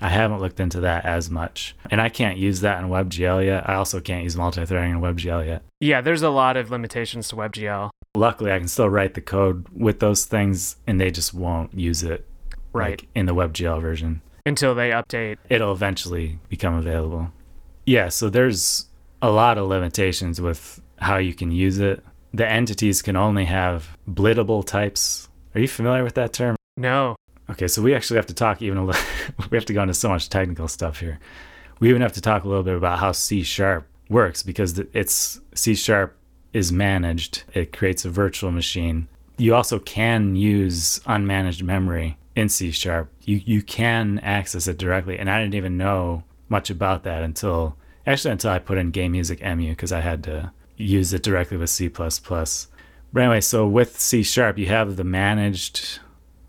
I haven't looked into that as much. And I can't use that in WebGL yet. I also can't use multi-threading in WebGL yet. Yeah, there's a lot of limitations to WebGL. Luckily, I can still write the code with those things and they just won't use it Right. like, in the WebGL version. Until they update. It'll eventually become available. Yeah, so there's a lot of limitations with how you can use it. The entities can only have blittable types. Are you familiar with that term? No. Okay, so we actually have to talk even a little. we have to go into so much technical stuff here. We even have to talk a little bit about how C sharp works because it's C sharp is managed. It creates a virtual machine. You also can use unmanaged memory in C sharp. You you can access it directly, and I didn't even know much about that until actually until I put in Game Music Emu because I had to use it directly with C++. But anyway, so with C sharp, you have the managed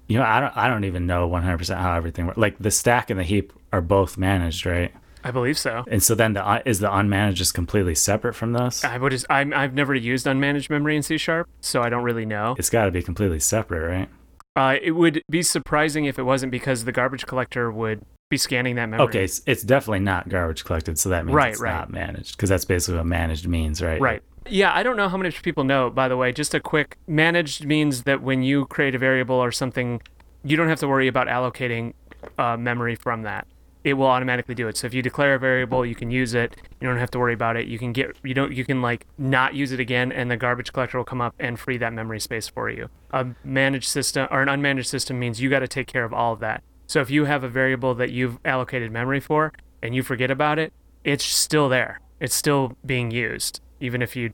you know, I don't, I don't even know 100% how everything works. Like the stack and the heap are both managed, right? I believe so. And so then the is the unmanaged just completely separate from those? I would just I'm I've never used unmanaged memory in C sharp, so I don't really know. It's got to be completely separate, right? Uh, it would be surprising if it wasn't because the garbage collector would be scanning that memory. Okay, it's, it's definitely not garbage collected, so that means Right, it's right. not managed because that's basically what managed means, right? Right. Yeah, I don't know how many people know, by the way. Just a quick managed means that when you create a variable or something, you don't have to worry about allocating uh, memory from that. It will automatically do it. So if you declare a variable, you can use it. You don't have to worry about it. You can get you don't you can like not use it again, and the garbage collector will come up and free that memory space for you. A managed system or an unmanaged system means you got to take care of all of that. So if you have a variable that you've allocated memory for and you forget about it, it's still there. It's still being used, even if you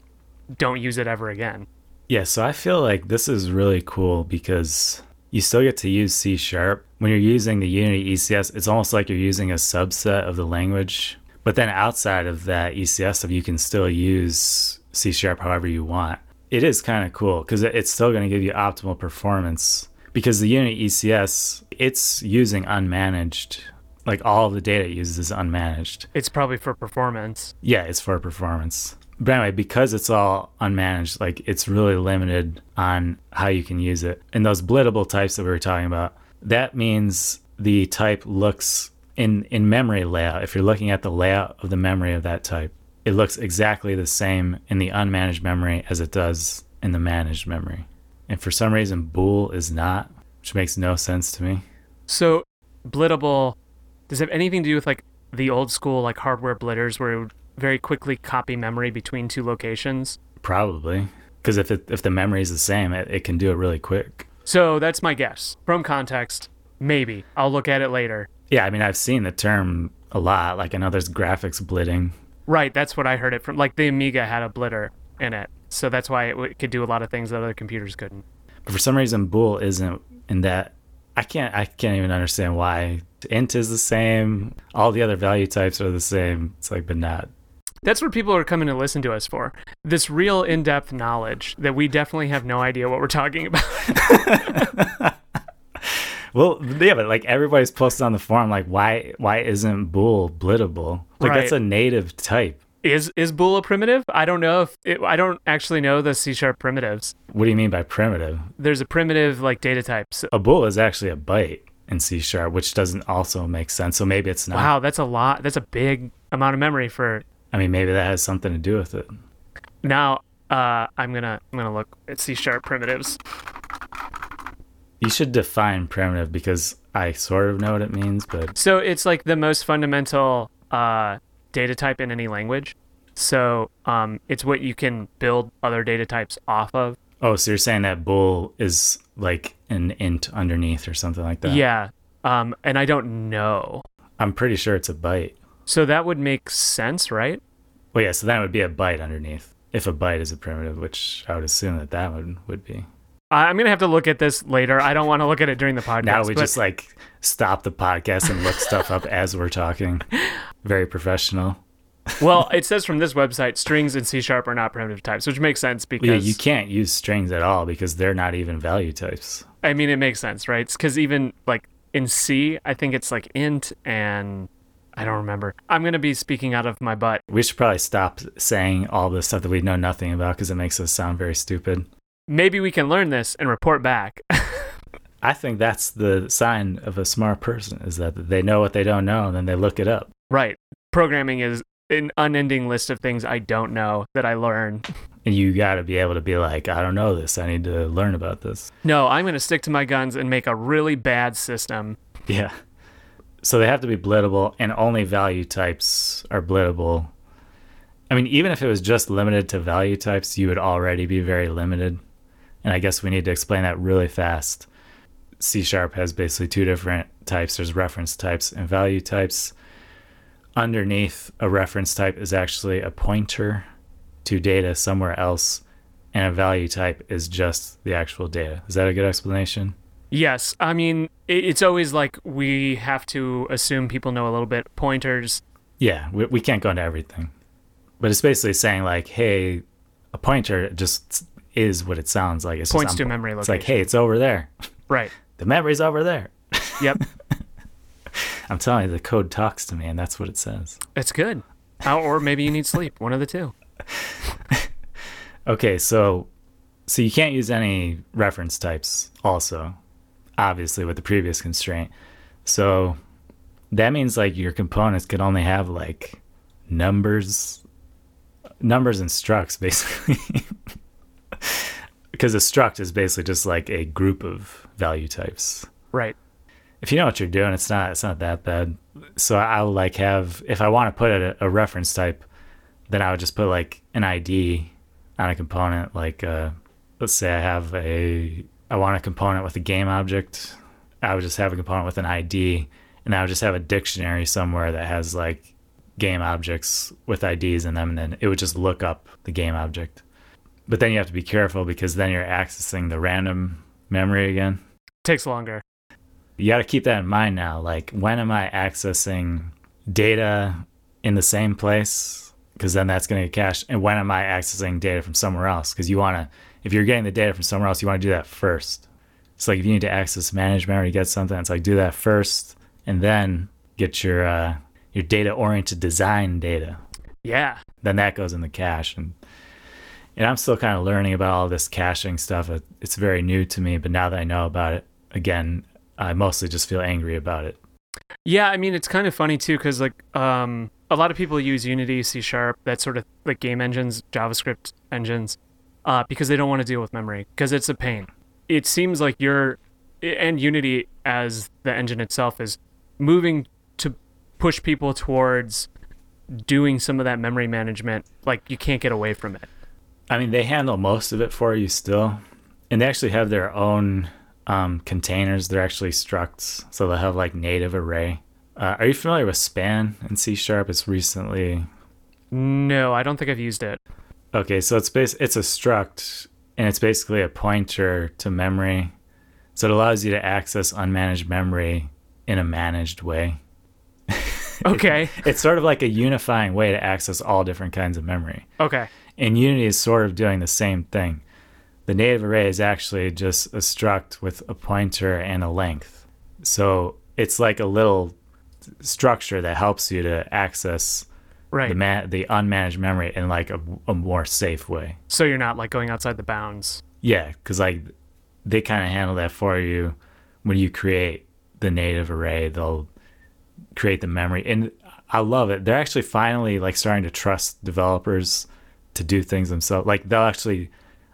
don't use it ever again. Yeah, so I feel like this is really cool because you still get to use C sharp. When you're using the Unity ECS, it's almost like you're using a subset of the language. But then outside of that ECS stuff, you can still use C sharp however you want. It is kind of cool because it's still going to give you optimal performance because the Unity ECS, it's using unmanaged. Like all the data it uses is unmanaged. It's probably for performance. Yeah, it's for performance. But anyway, because it's all unmanaged, like it's really limited on how you can use it. And those blittable types that we were talking about, that means the type looks in in memory layout. If you're looking at the layout of the memory of that type, it looks exactly the same in the unmanaged memory as it does in the managed memory. And for some reason, bool is not, which makes no sense to me. So, blittable, does it have anything to do with like the old school like hardware blitters where it would very quickly copy memory between two locations? Probably because if it, if the memory is the same, it, it can do it really quick. So that's my guess. From context, maybe. I'll look at it later. Yeah, I mean, I've seen the term a lot. Like, I know there's graphics blitting. Right, that's what I heard it from. Like the Amiga had a blitter in it. So that's why it w- could do a lot of things that other computers couldn't. But for some reason, bool isn't in that. I can't. I can't even understand why int is the same. All the other value types are the same. It's like, but not. That's what people are coming to listen to us for. This real in-depth knowledge that we definitely have no idea what we're talking about. Well, yeah, but like everybody's posted on the forum, like why why isn't bool blittable? Like Right. that's a native type. is is bool a primitive? I don't know if it, I don't actually know the C sharp primitives. What do you mean by primitive? There's a primitive like data type. So, A bool is actually a byte in C sharp, which doesn't also make sense. So maybe it's not. wow, that's a lot. That's a big amount of memory for I mean, maybe that has something to do with it. now. Uh, I'm gonna I'm gonna look at C sharp primitives. You should define primitive because I sort of know what it means, but So it's like the most fundamental uh, data type in any language. So um, it's what you can build other data types off of. oh, so you're saying that bool is like an int underneath or something like that? Yeah. Um, and I don't know. I'm pretty sure it's a byte. So that would make sense, right? Well, yeah, so that would be a byte underneath. If a byte is a primitive, which I would assume that that would would be. I'm gonna have to look at this later. I don't want to look at it during the podcast. Now we but- just like stop the podcast and look stuff up as we're talking. Very professional. well, it says from this website, strings in C sharp are not primitive types, which makes sense because Yeah, you can't use strings at all because they're not even value types. I mean it makes sense, right? Because even like in C, I think it's like int and I don't remember. I'm gonna be speaking out of my butt. We should probably stop saying all the stuff that we know nothing about because it makes us sound very stupid. Maybe we can learn this and report back. I think that's the sign of a smart person is that they know what they don't know and then they look it up. right. Programming is an unending list of things I don't know that I learn. And you got to be able to be like, I don't know this. I need to learn about this. No, I'm gonna stick to my guns and make a really bad system. Yeah. So they have to be blittable, and only value types are blittable. I mean, even if it was just limited to value types, you would already be very limited. And I guess we need to explain that really fast. C sharp has basically two different types there's reference types and value types. Underneath a reference type is actually a pointer to data somewhere else, and a value type is just the actual data. Is that a good explanation? Yes, I mean it's always like we have to assume people know a little bit. Pointers, Yeah, we, we can't go into everything. But it's basically saying, like, hey, a pointer just is what it sounds like. It's Points to memory It's like, hey, it's over there. right? The memory's over there. Yep, I'm telling you, the code talks to me, and that's what it says. it's good. Or maybe you need sleep. One of the two. Okay, so so you can't use any reference types also, obviously with the previous constraint. So that means like your components could only have like numbers numbers and structs basically. because a struct is basically just like a group of value types. Right. If you know what you're doing, it's not it's not that bad. So I'll like have if I want to put a, a reference type, then I would just put like an ID on a component. Like uh, let's say I have a I want a component with a game object. I would just have a component with an ID, and I would just have a dictionary somewhere that has like game objects with IDs in them, and then it would just look up the game object. But then you have to be careful because then you're accessing the random memory again Takes longer. you got to keep that in mind now. Like, when am I accessing data in the same place? Because then that's going to get cached. And when am I accessing data from somewhere else? Because you want to, if you're getting the data from somewhere else, you want to do that first. It's like if you need to access management or you get something, it's like do that first, and then get your uh, your data oriented design data. Yeah. Then that goes in the cache, and and I'm still kind of learning about all this caching stuff. It, it's very new to me, but now that I know about it, again, I mostly just feel angry about it. Yeah, I mean it's kind of funny too because like um a lot of people use Unity, C Sharp, that sort of like game engines, JavaScript engines, uh, because they don't want to deal with memory because it's a pain. It seems like you're and Unity as the engine itself is moving to push people towards doing some of that memory management. Like you can't get away from it. I mean, they handle most of it for you still, and they actually have their own um, containers. They're actually structs, so they'll have like native array. Uh, are you familiar with span in C sharp? It's recently No, I don't think I've used it. Okay. So it's bas- it's a struct, and it's basically a pointer to memory. So it allows you to access unmanaged memory in a managed way. Okay. It's sort of like a unifying way to access all different kinds of memory. okay. And Unity is sort of doing the same thing. The native array is actually just a struct with a pointer and a length. So it's like a little structure that helps you to access Right. the ma- the unmanaged memory in like a, a more safe way. so you're not like going outside the bounds. Yeah, because like they kind of handle that for you when you create the native array. They'll create the memory, and I love it. They're actually finally like starting to trust developers to do things themselves. Like they'll actually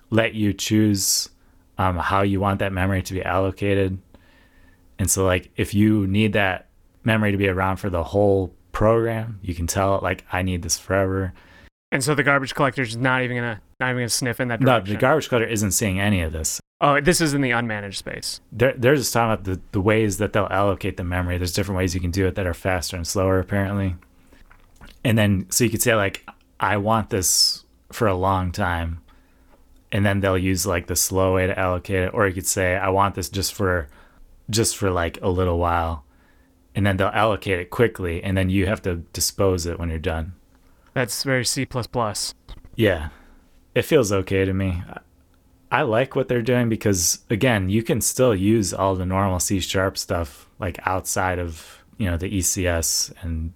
let you choose um, how you want that memory to be allocated, and so like if you need that memory to be around for the whole program, you can tell like I need this forever. And so the garbage collector's not even gonna not even gonna sniff in that direction. No, the garbage collector isn't seeing any of this. oh, this is in the unmanaged space. they're, they're just talking about the, the ways that they'll allocate the memory. There's different ways you can do it that are faster and slower, apparently. And then, so you could say, like, I want this for a long time. And then they'll use like the slow way to allocate it. Or you could say, I want this just for, just for like a little while. And then they'll allocate it quickly. And then you have to dispose it when you're done. That's very C. Yeah, it feels okay to me. I- I like what they're doing because again, you can still use all the normal C sharp stuff like outside of you know the ECS and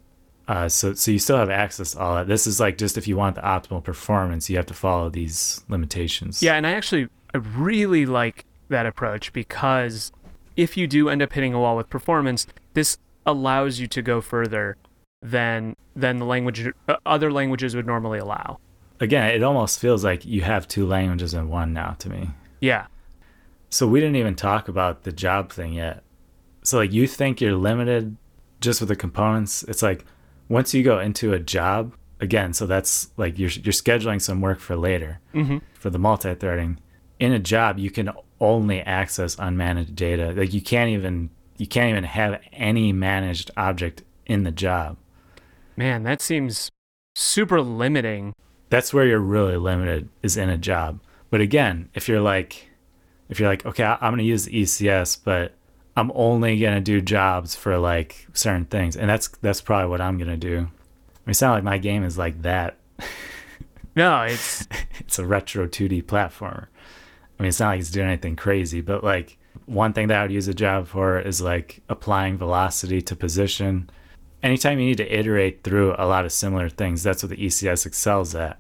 uh, so so you still have access to all that. This is like just if you want the optimal performance, you have to follow these limitations. Yeah, and I actually I really like that approach because if you do end up hitting a wall with performance, this allows you to go further than than the language uh, other languages would normally allow. Again, it almost feels like you have two languages in one now to me. Yeah. So we didn't even talk about the job thing yet. So like you think you're limited just with the components. It's like once you go into a job again, so that's like you're you're scheduling some work for later hmm for the multi-threading. In a job, you can only access unmanaged data. Like you can't even you can't even have any managed object in the job. Man, that seems super limiting. That's where you're really limited is in a job. But again, if you're like if you're like, okay, I'm going to use the ECS, but I'm only going to do jobs for like certain things. And that's that's probably what I'm going to do. I mean, it's not like my game is like that. No, it's it's a retro 2D platformer. I mean, it's not like it's doing anything crazy, but like one thing that I would use a job for is like applying velocity to position. Anytime you need to iterate through a lot of similar things, that's what the ECS excels at.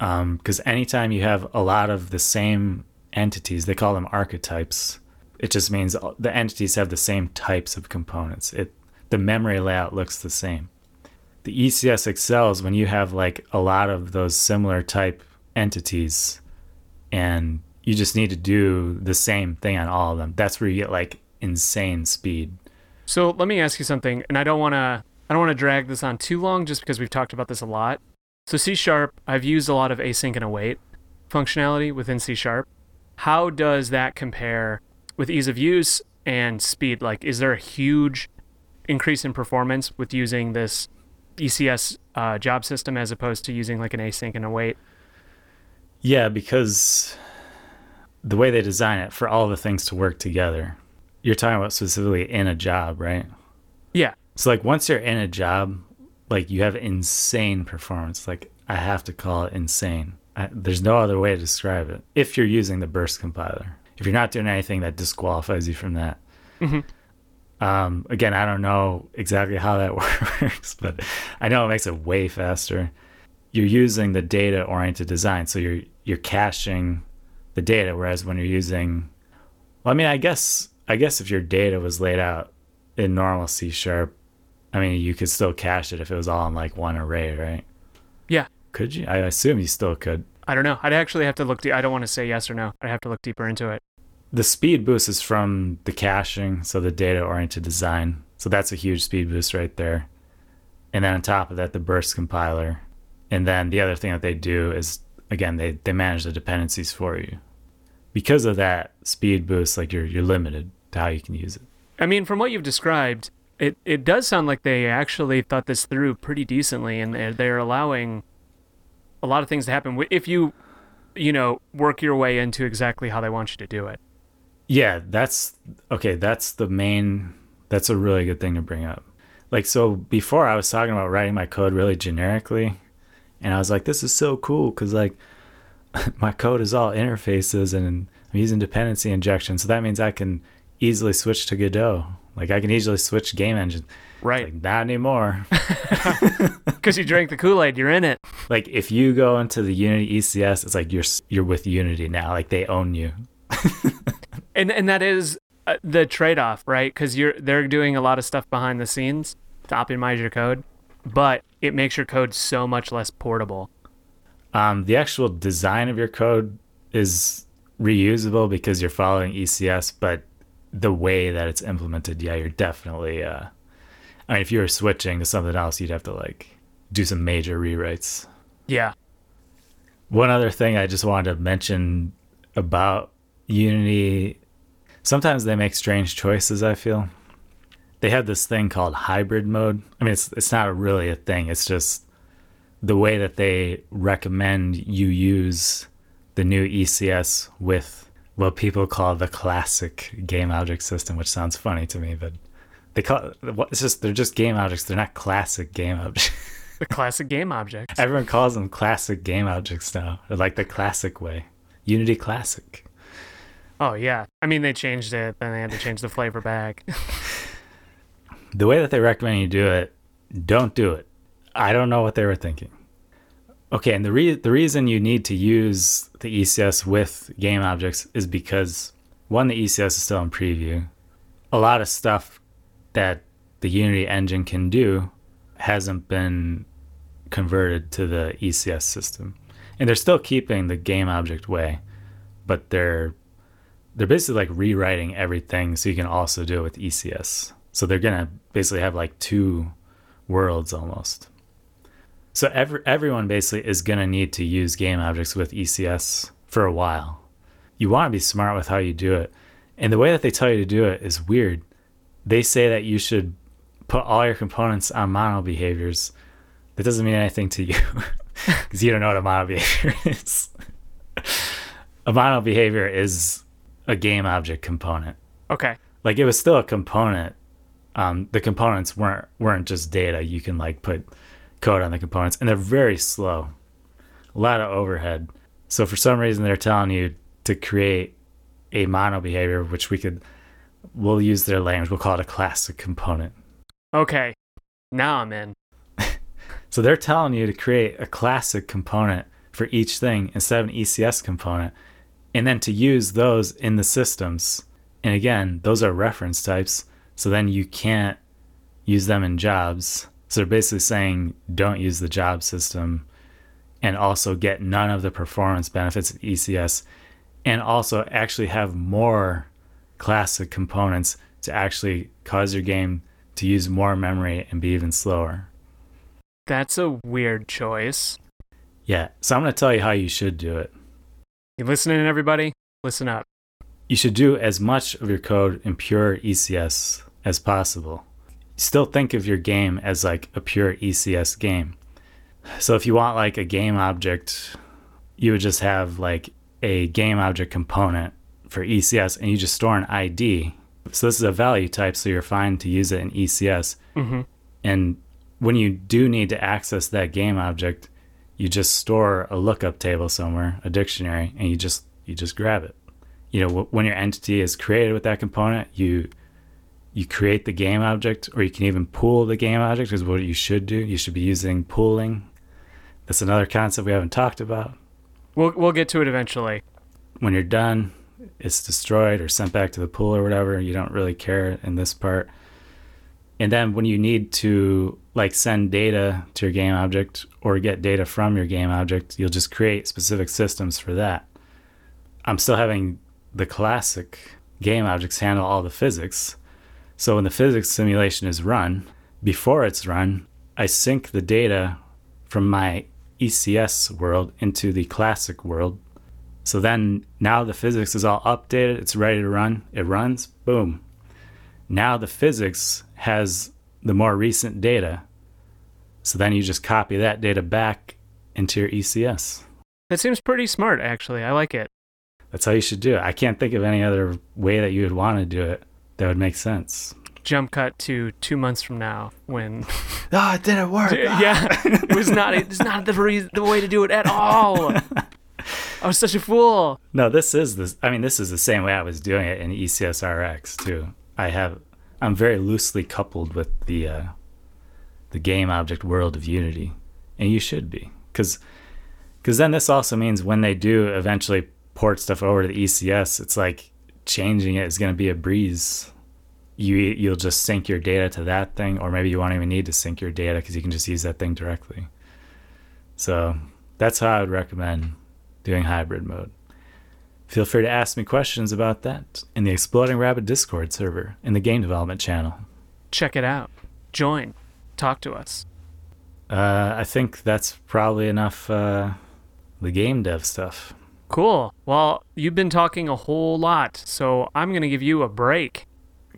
Um, because anytime you have a lot of the same entities, they call them archetypes. It just means the entities have the same types of components. It the memory layout looks the same the ECS excels when you have like a lot of those similar type entities and you just need to do the same thing on all of them. That's where you get like insane speed. So let me ask you something, and I don't want to I don't want to drag this on too long just because we've talked about this a lot. So C sharp, I've used a lot of async and await functionality within C sharp. How does that compare with ease of use and speed? Like, is there a huge increase in performance with using this ECS uh, job system as opposed to using like an async and await? Yeah, because the way they design it for all the things to work together, you're talking about specifically in a job, right? Yeah. So like once you're in a job, like you have insane performance. Like I have to call it insane. I, there's no other way to describe it. If you're using the burst compiler, if you're not doing anything that disqualifies you from that. Mhm. Um, again, I don't know exactly how that works, but I know it makes it way faster. You're using the data oriented design, so you're you're caching the data, whereas when you're using, well, I mean, I guess I guess if your data was laid out in normal C sharp, I mean, you could still cache it if it was all in like one array, right? Yeah. Could you? I assume you still could. I don't know. I'd actually have to look. De- I don't want to say yes or no. I'd have to look deeper into it. The speed boost is from the caching, so the data oriented design. So that's a huge speed boost right there. And then on top of that, the burst compiler. And then the other thing that they do is, again, they, they manage the dependencies for you. Because of that speed boost, like you're you're limited to how you can use it. I mean, from what you've described, it, it does sound like they actually thought this through pretty decently, and they're, they're allowing a lot of things to happen if you, you know, work your way into exactly how they want you to do it. Yeah, that's okay. That's the main. That's a really good thing to bring up. Like, so before I was talking about writing my code really generically, and I was like, this is so cool because like my code is all interfaces and I'm using dependency injection, so that means I can easily switch to Godot. Like I can easily switch game engine. Right. Like, not anymore. Because you drank the Kool Aid, you're in it. Like if you go into the Unity ECS, it's like you're you're with Unity now. Like they own you. and and that is uh, the trade-off, right? Because you're they're doing a lot of stuff behind the scenes to optimize your code, but it makes your code so much less portable. Um, the actual design of your code is reusable because you're following ECS, but the way that it's implemented, yeah, you're definitely. Uh, I mean, if you were switching to something else, you'd have to like do some major rewrites. Yeah. One other thing I just wanted to mention about Unity, sometimes they make strange choices. I feel they have this thing called hybrid mode. I mean, it's it's not really a thing. It's just the way that they recommend you use the new ECS with what people call the classic game object system, which sounds funny to me, but they call it, it's just they're just game objects. They're not classic game objects. The classic game objects. Everyone calls them classic game objects now. Like the classic way. Unity Classic. Oh yeah. I mean they changed it, then they had to change the flavor back. the way that they recommend you do it, don't do it. I don't know what they were thinking. Okay, and the re- the reason you need to use the ECS with game objects is because one, the ECS is still in preview. A lot of stuff that the Unity engine can do hasn't been converted to the ECS system, and they're still keeping the game object way, but they're they're basically like rewriting everything so you can also do it with ECS. So they're gonna basically have like two worlds almost. So every, everyone basically is going to need to use game objects with ECS for a while. You want to be smart with how you do it. And the way that they tell you to do it is weird. They say that you should put all your components on mono behaviors. That doesn't mean anything to you because you don't know what a mono behavior is. a mono behavior is a game object component. Okay. Like it was still a component. Um, the components weren't weren't just data. You can like put code on the components, and they're very slow. A lot of overhead. So for some reason, they're telling you to create a mono behavior, which we could, we'll use their language. We'll call it a classic component. Okay, now I'm in. so they're telling you to create a classic component for each thing instead of an ECS component, and then to use those in the systems. And again, those are reference types. So then you can't use them in jobs so they're basically saying don't use the job system and also get none of the performance benefits of ECS and also actually have more classic components to actually cause your game to use more memory and be even slower. That's a weird choice. Yeah, so I'm going to tell you how you should do it. You listening, everybody? Listen up. You should do as much of your code in pure ECS as possible still think of your game as like a pure ECS game. So if you want like a game object, you would just have like a game object component for ECS and you just store an ID. So this is a value type, so you're fine to use it in ECS. Mm-hmm. And when you do need to access that game object, you just store a lookup table somewhere, a dictionary, and you just you just grab it. You know, when your entity is created with that component, you you create the game object, or you can even pool the game object, is what you should do. You should be using pooling. That's another concept we haven't talked about. We'll we'll get to it eventually. When you're done, it's destroyed or sent back to the pool or whatever. You don't really care in this part. And then when you need to like send data to your game object or get data from your game object, you'll just create specific systems for that. I'm still having the classic game objects handle all the physics so when the physics simulation is run, before it's run, I sync the data from my ECS world into the classic world. So then now the physics is all updated, it's ready to run, it runs, boom. Now the physics has the more recent data. So then you just copy that data back into your ECS. That seems pretty smart, actually. I like it. That's how you should do it. I can't think of any other way that you would want to do it that would make sense. Jump cut to two months from now when. Oh, it didn't work. yeah, it was not. It's not the reason, the way to do it at all. I was such a fool. No, this is this. I mean, this is the same way I was doing it in ECSRX too. I have, I'm very loosely coupled with the, uh, the game object world of Unity, and you should be, because, because then this also means when they do eventually port stuff over to the ECS, it's like changing it is going to be a breeze. You you'll just sync your data to that thing, or maybe you won't even need to sync your data because you can just use that thing directly. So that's how I would recommend doing hybrid mode. Feel free to ask me questions about that in the Exploding Rabbit Discord server in the game development channel. Check it out. Join. Talk to us. Uh, I think that's probably enough uh, the game dev stuff. Cool. Well, you've been talking a whole lot, so I'm going to give you a break.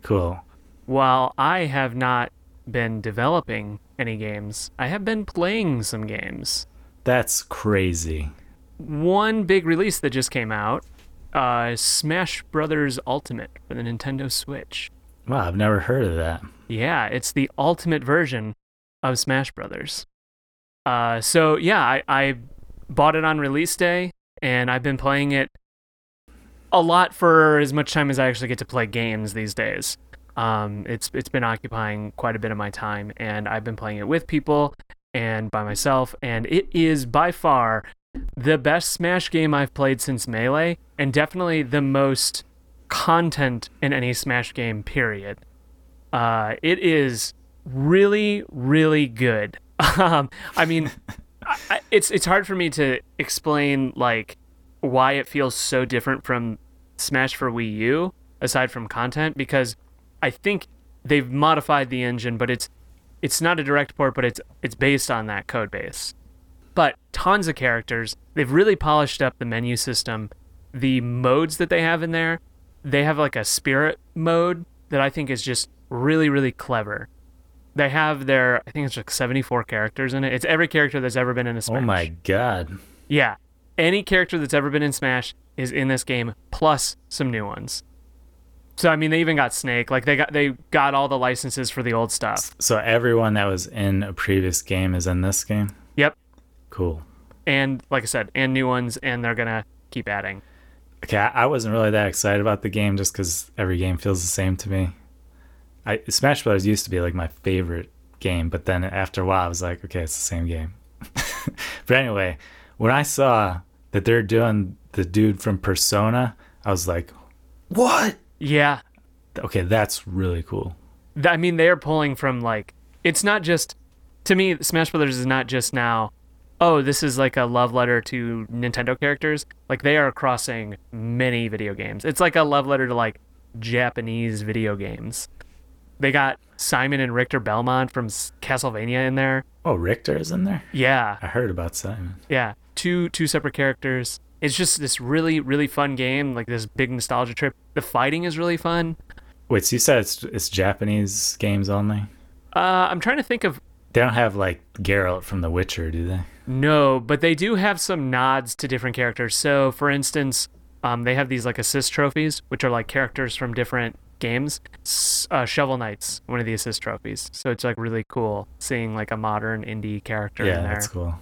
Cool. While I have not been developing any games, I have been playing some games. That's crazy. One big release that just came out uh, Smash Brothers Ultimate for the Nintendo Switch. Wow, I've never heard of that. Yeah, it's the ultimate version of Smash Brothers. Uh, so yeah, I, I bought it on release day, and I've been playing it a lot for as much time as I actually get to play games these days. Um, it's it's been occupying quite a bit of my time, and I've been playing it with people and by myself, and it is by far the best Smash game I've played since Melee, and definitely the most content in any Smash game. Period. Uh, it is really, really good. Um, I mean, I, it's it's hard for me to explain like why it feels so different from Smash for Wii U, aside from content, because I think they've modified the engine, but it's it's not a direct port, but it's it's based on that code base. But tons of characters. They've really polished up the menu system. The modes that they have in there, they have like a spirit mode that I think is just really, really clever. They have their, I think it's like 74 characters in it. It's every character that's ever been in a oh Smash. Oh my god. Yeah. Any character that's ever been in Smash is in this game, plus some new ones. So I mean, they even got Snake. Like they got they got all the licenses for the old stuff. So everyone that was in a previous game is in this game? Yep. Cool. And like I said, and new ones, and they're gonna keep adding. Okay, I I wasn't really that excited about the game just because every game feels the same to me. I Smash Bros. used to be like my favorite game, but then after a while, I was like, okay, it's the same game. but anyway, when I saw that they're doing the dude from Persona, I was like, what? Yeah. Okay, that's really cool. I mean, they are pulling from like it's not just to me. Smash Brothers is not just now. Oh, this is like a love letter to Nintendo characters. Like they are crossing many video games. It's like a love letter to like Japanese video games. They got Simon and Richter Belmont from Castlevania in there. Oh, Richter is in there? Yeah, I heard about Simon. yeah, two two separate characters. It's just this really really fun game, like this big nostalgia trip. The fighting is really fun. Wait, so you said it's it's Japanese games only? Uh, I'm trying to think of They don't have like Geralt from The Witcher, do they? No, but they do have some nods to different characters. So, for instance, um, they have these like assist trophies, which are like characters from different games. Uh, Shovel Knight's one of the assist trophies, so it's like really cool seeing like a modern indie character yeah, in there, that's cool.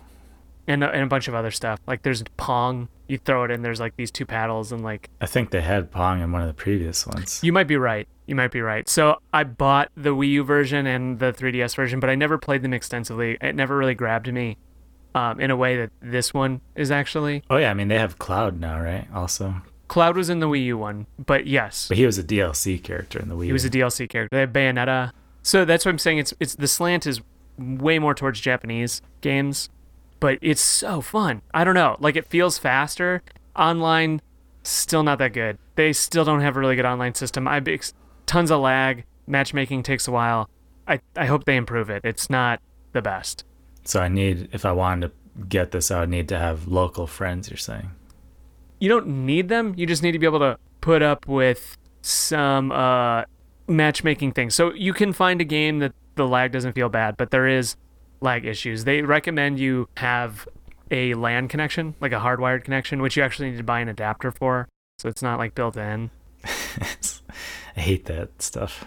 and, a- and a bunch of other stuff. Like there's Pong, you throw it in, there's like these two paddles, and like I think they had Pong in one of the previous ones. you might be right. You might be right. So I bought the Wii U version and the 3DS version, but I never played them extensively. It never really grabbed me um, in a way that this one is actually. Oh yeah, I mean they have Cloud now, right? Also, Cloud was in the Wii U one, but yes, but he was a DLC character in the Wii. he was a DLC character. They have Bayonetta. So that's what I'm saying. It's it's the slant is way more towards Japanese games, but it's so fun. I don't know, like it feels faster. Online, still not that good. They still don't have a really good online system. I ex- tons of lag. Matchmaking takes a while. I I hope they improve it. It's not the best. So I need, if I wanted to get this, I would need to have local friends. You're saying? You don't need them. You just need to be able to put up with some uh, matchmaking things. So you can find a game that the lag doesn't feel bad, but there is lag issues. They recommend you have a LAN connection, like a hardwired connection, which you actually need to buy an adapter for. So it's not like built in. I hate that stuff.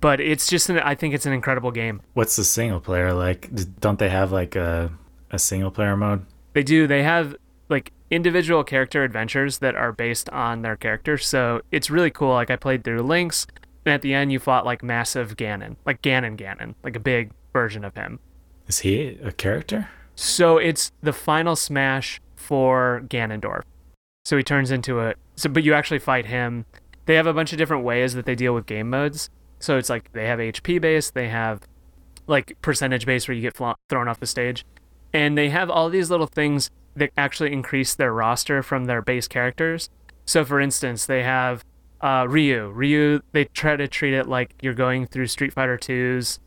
But it's just an, I think it's an incredible game. What's the single player like? Don't they have like a a single player mode? They do. They have like individual character adventures that are based on their characters. So it's really cool. Like I played through Links, and at the end you fought like massive Ganon, like Ganon Ganon, like a big version of him. Is he a character? So it's the final smash for Ganondorf. So he turns into a so but you actually fight him. They have a bunch of different ways that they deal with game modes. So it's like they have HP based, they have like percentage based where you get flo- thrown off the stage. And they have all these little things that actually increase their roster from their base characters. So for instance, they have uh, Ryu. Ryu, they try to treat it like you're going through Street Fighter 2's,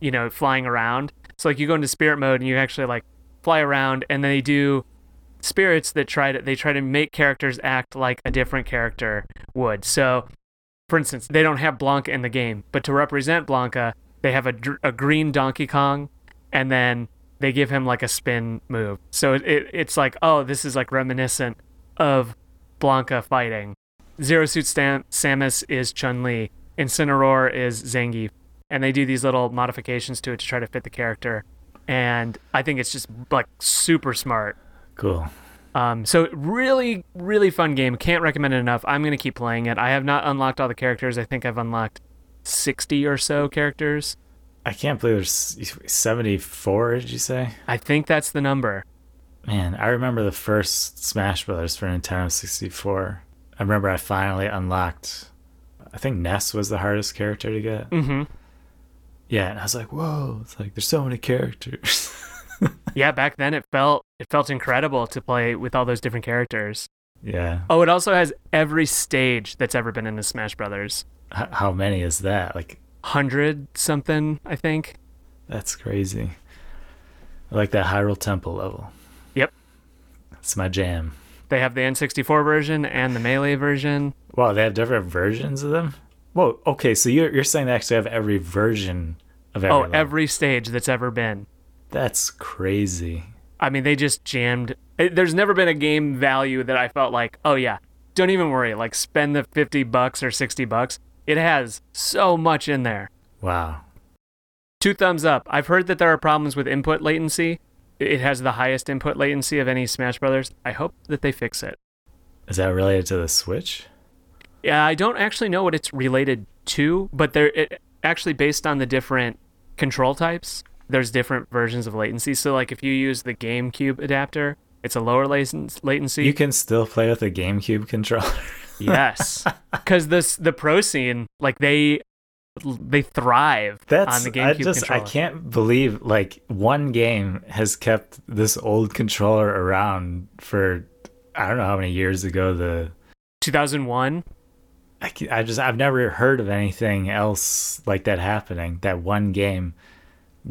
you know, flying around. So like you go into spirit mode and you actually like fly around and then they do spirits that try to they try to make characters act like a different character would. So for instance, they don't have Blanka in the game, but to represent Blanka, they have a, a green Donkey Kong and then they give him like a spin move. So it, it it's like, oh, this is like reminiscent of Blanka fighting. Zero Suit Stam- Samus is Chun Li, Incineroar is Zangief, and they do these little modifications to it to try to fit the character. And I think it's just like super smart. Cool. Um, so really, really fun game. Can't recommend it enough. I'm gonna keep playing it. I have not unlocked all the characters. I think I've unlocked sixty or so characters. I can't believe there's 74, did you say? I think that's the number. Man, I remember the first Smash Brothers for Nintendo 64. I remember I finally unlocked. I think Ness was the hardest character to get. Mm-hmm. Yeah, and I was like, "Whoa!" It's like there's so many characters. Yeah, back then it felt it felt incredible to play with all those different characters. yeah. Oh, it also has every stage that's ever been in the Smash Brothers. H- how many is that? Like Hundred something, I think. that's crazy. I like that Hyrule Temple level. Yep. It's my jam. They have the N64 version and the Melee version. Wow, they have different versions of them. Whoa. Okay, so you're you're saying they actually have every version of every. oh, level. every stage that's ever been. That's crazy. I mean, they just jammed. There's never been a game value that I felt like, oh yeah, don't even worry. Like spend the 50 bucks or 60 bucks. It has so much in there. Wow. Two thumbs up. I've heard that there are problems with input latency. It has the highest input latency of any Smash Brothers. I hope that they fix it. Is that related to the Switch? Yeah, I don't actually know what it's related to, but they're it, actually based on the different control types. There's different versions of latency. So, like if you use the GameCube adapter, it's a lower latency. You can still play with a GameCube controller. yes, because this the pro scene, like they they thrive That's on the I GameCube just controller. I can't believe like one game has kept this old controller around for I don't know how many years ago the 2001. I, I just I've never heard of anything else like that happening. That one game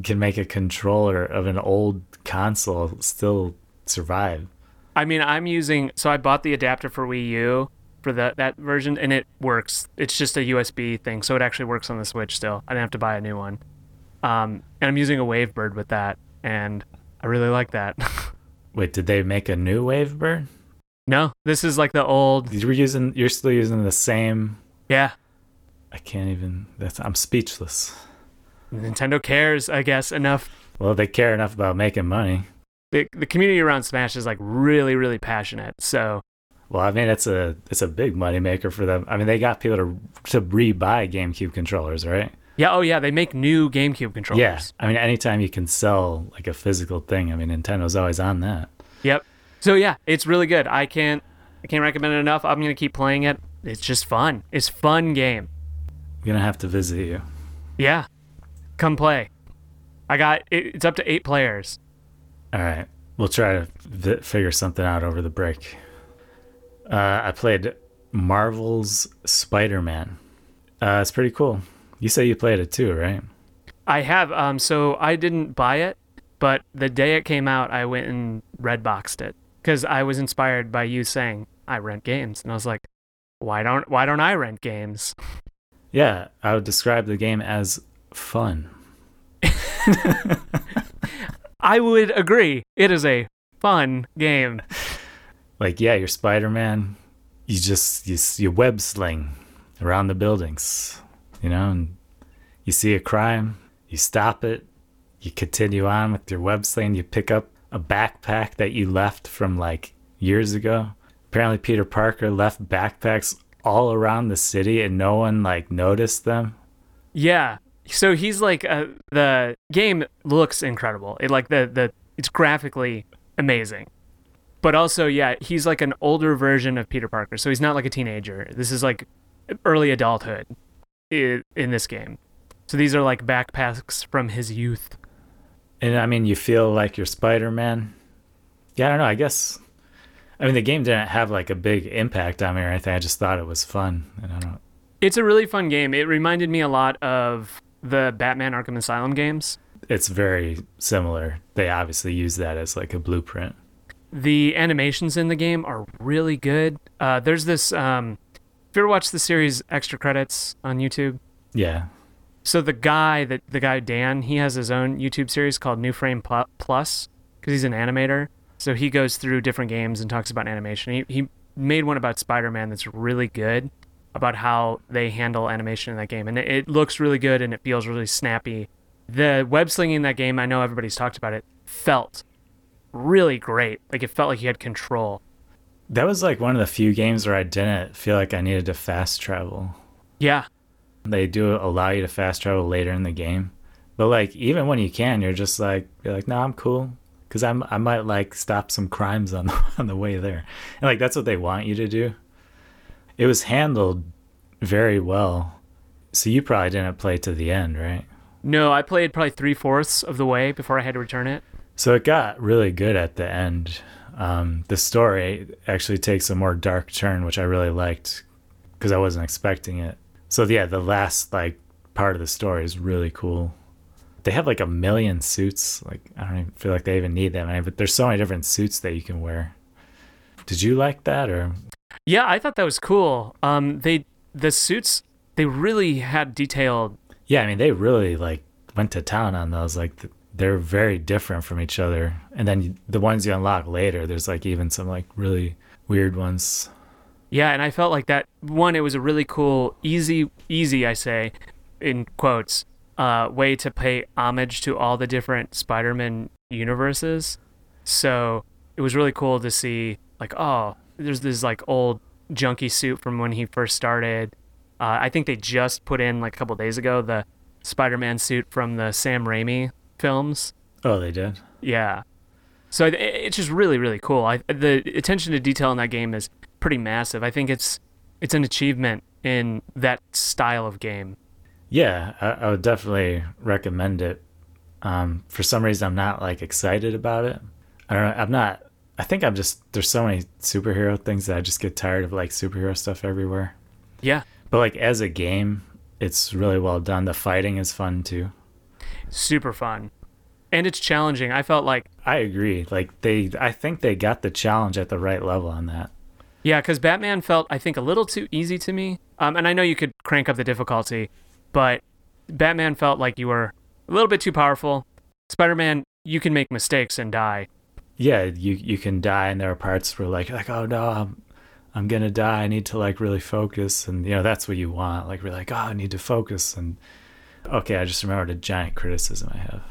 can make a controller of an old console still survive. I mean, I'm using so I bought the adapter for Wii U for that that version, and it works. It's just a USB thing, so it actually works on the Switch still. I didn't have to buy a new one. Um, and I'm using a Wavebird with that, and I really like that. Wait, did they make a new Wavebird? no, this is like the old. You were using you're still using the same Yeah, I can't even that's I'm speechless. Nintendo cares, I guess, enough. Well, they care enough about making money. The the community around Smash is like really really passionate. So Well, I mean, it's a it's a big moneymaker for them. I mean, they got people to to rebuy GameCube controllers, right? yeah, oh yeah, they make new GameCube controllers. Yeah. I mean, anytime you can sell like a physical thing, I mean, Nintendo's always on that. Yep. So yeah, it's really good. I can't I can't recommend it enough. I'm gonna keep playing it. It's just fun. It's fun game. I'm gonna have to visit you. Yeah. Come play. I got it, it's up to eight players. All right, we'll try to vi- figure something out over the break. Uh, I played Marvel's Spider-Man. Uh, it's pretty cool. You say you played it too, right? I have um so I didn't buy it, but the day it came out I went and red boxed it because I was inspired by you saying I rent games. And I was like, why don't why don't I rent games? Yeah, I would describe the game as fun. I would agree. It is a fun game. Like, yeah, you're Spider Man. You just you, you web sling around the buildings, you know, and you see a crime, you stop it, you continue on with your web sling, you pick up a backpack that you left from like years ago. Apparently, Peter Parker left backpacks all around the city and no one like noticed them. Yeah. So he's like uh, the game looks incredible. It like the the it's graphically amazing. But also, yeah, he's like an older version of Peter Parker. So he's not like a teenager. This is like early adulthood in, in this game. So these are like backpacks from his youth. And I mean, you feel like you're Spider Man. Yeah, I don't know. I guess. I mean, the game didn't have like a big impact on me or anything. I just thought it was fun. I don't know. It's a really fun game. It reminded me a lot of the Batman Arkham Asylum games. It's very similar. They obviously use that as like a blueprint. The animations in the game are really good. Uh, there's this. Um, have you ever watched the series Extra Credits on YouTube? Yeah. So the guy that the guy Dan, he has his own YouTube series called New Frame Plus because he's an animator. So he goes through different games and talks about animation. He he made one about Spider-Man that's really good about how they handle animation in that game, and it, it looks really good and it feels really snappy. The web slinging in that game, I know everybody's talked about it, felt really great. Like it felt like you had control. That was like one of the few games where I didn't feel like I needed to fast travel. Yeah, They do allow you to fast travel later in the game, but like even when you can, you're just like you're like, no, I'm cool because I'm I might like stop some crimes on the, on the way there, and like that's what they want you to do. It was handled very well, so you probably didn't play to the end, right? No, I played probably three fourths of the way before I had to return it. So it got really good at the end. Um, the story actually takes a more dark turn, which I really liked because I wasn't expecting it. So yeah, the last like part of the story is really cool. They have like a million suits. Like I don't even feel like they even need that many, but there's so many different suits that you can wear. Did you like that or? Yeah, I thought that was cool. Um, they the suits they really had detailed. Yeah, I mean they really like went to town on those. Like th- they're very different from each other. And then the ones you unlock later, there's like even some like really weird ones. Yeah, and I felt like that one. It was a really cool, easy, easy. I say, in quotes, uh, way to pay homage to all the different Spider-Man universes. So it was really cool to see, like, oh, there's this like old junky suit from when he first started. Uh, I think they just put in like a couple days ago the Spider-Man suit from the Sam Raimi films. Oh, they did. Yeah. So it's just really, really cool. I, the attention to detail in that game is pretty massive. I think it's it's an achievement in that style of game. Yeah, I, I would definitely recommend it. Um, for some reason, I'm not like excited about it. I don't know. I'm not. I think I'm just. There's so many superhero things that I just get tired of like superhero stuff everywhere. Yeah. But like as a game, it's really well done. The fighting is fun too. Super fun. And it's challenging. I felt like I agree. Like they, I think they got the challenge at the right level on that. Yeah, because Batman felt, I think, a little too easy to me. Um, and I know you could crank up the difficulty, but Batman felt like you were a little bit too powerful. Spider Man, you can make mistakes and die. Yeah, you you can die, and there are parts where like like oh no, I'm I'm gonna die. I need to like really focus, and you know that's what you want. Like we're like oh, I need to focus, and okay, I just remembered a giant criticism I have.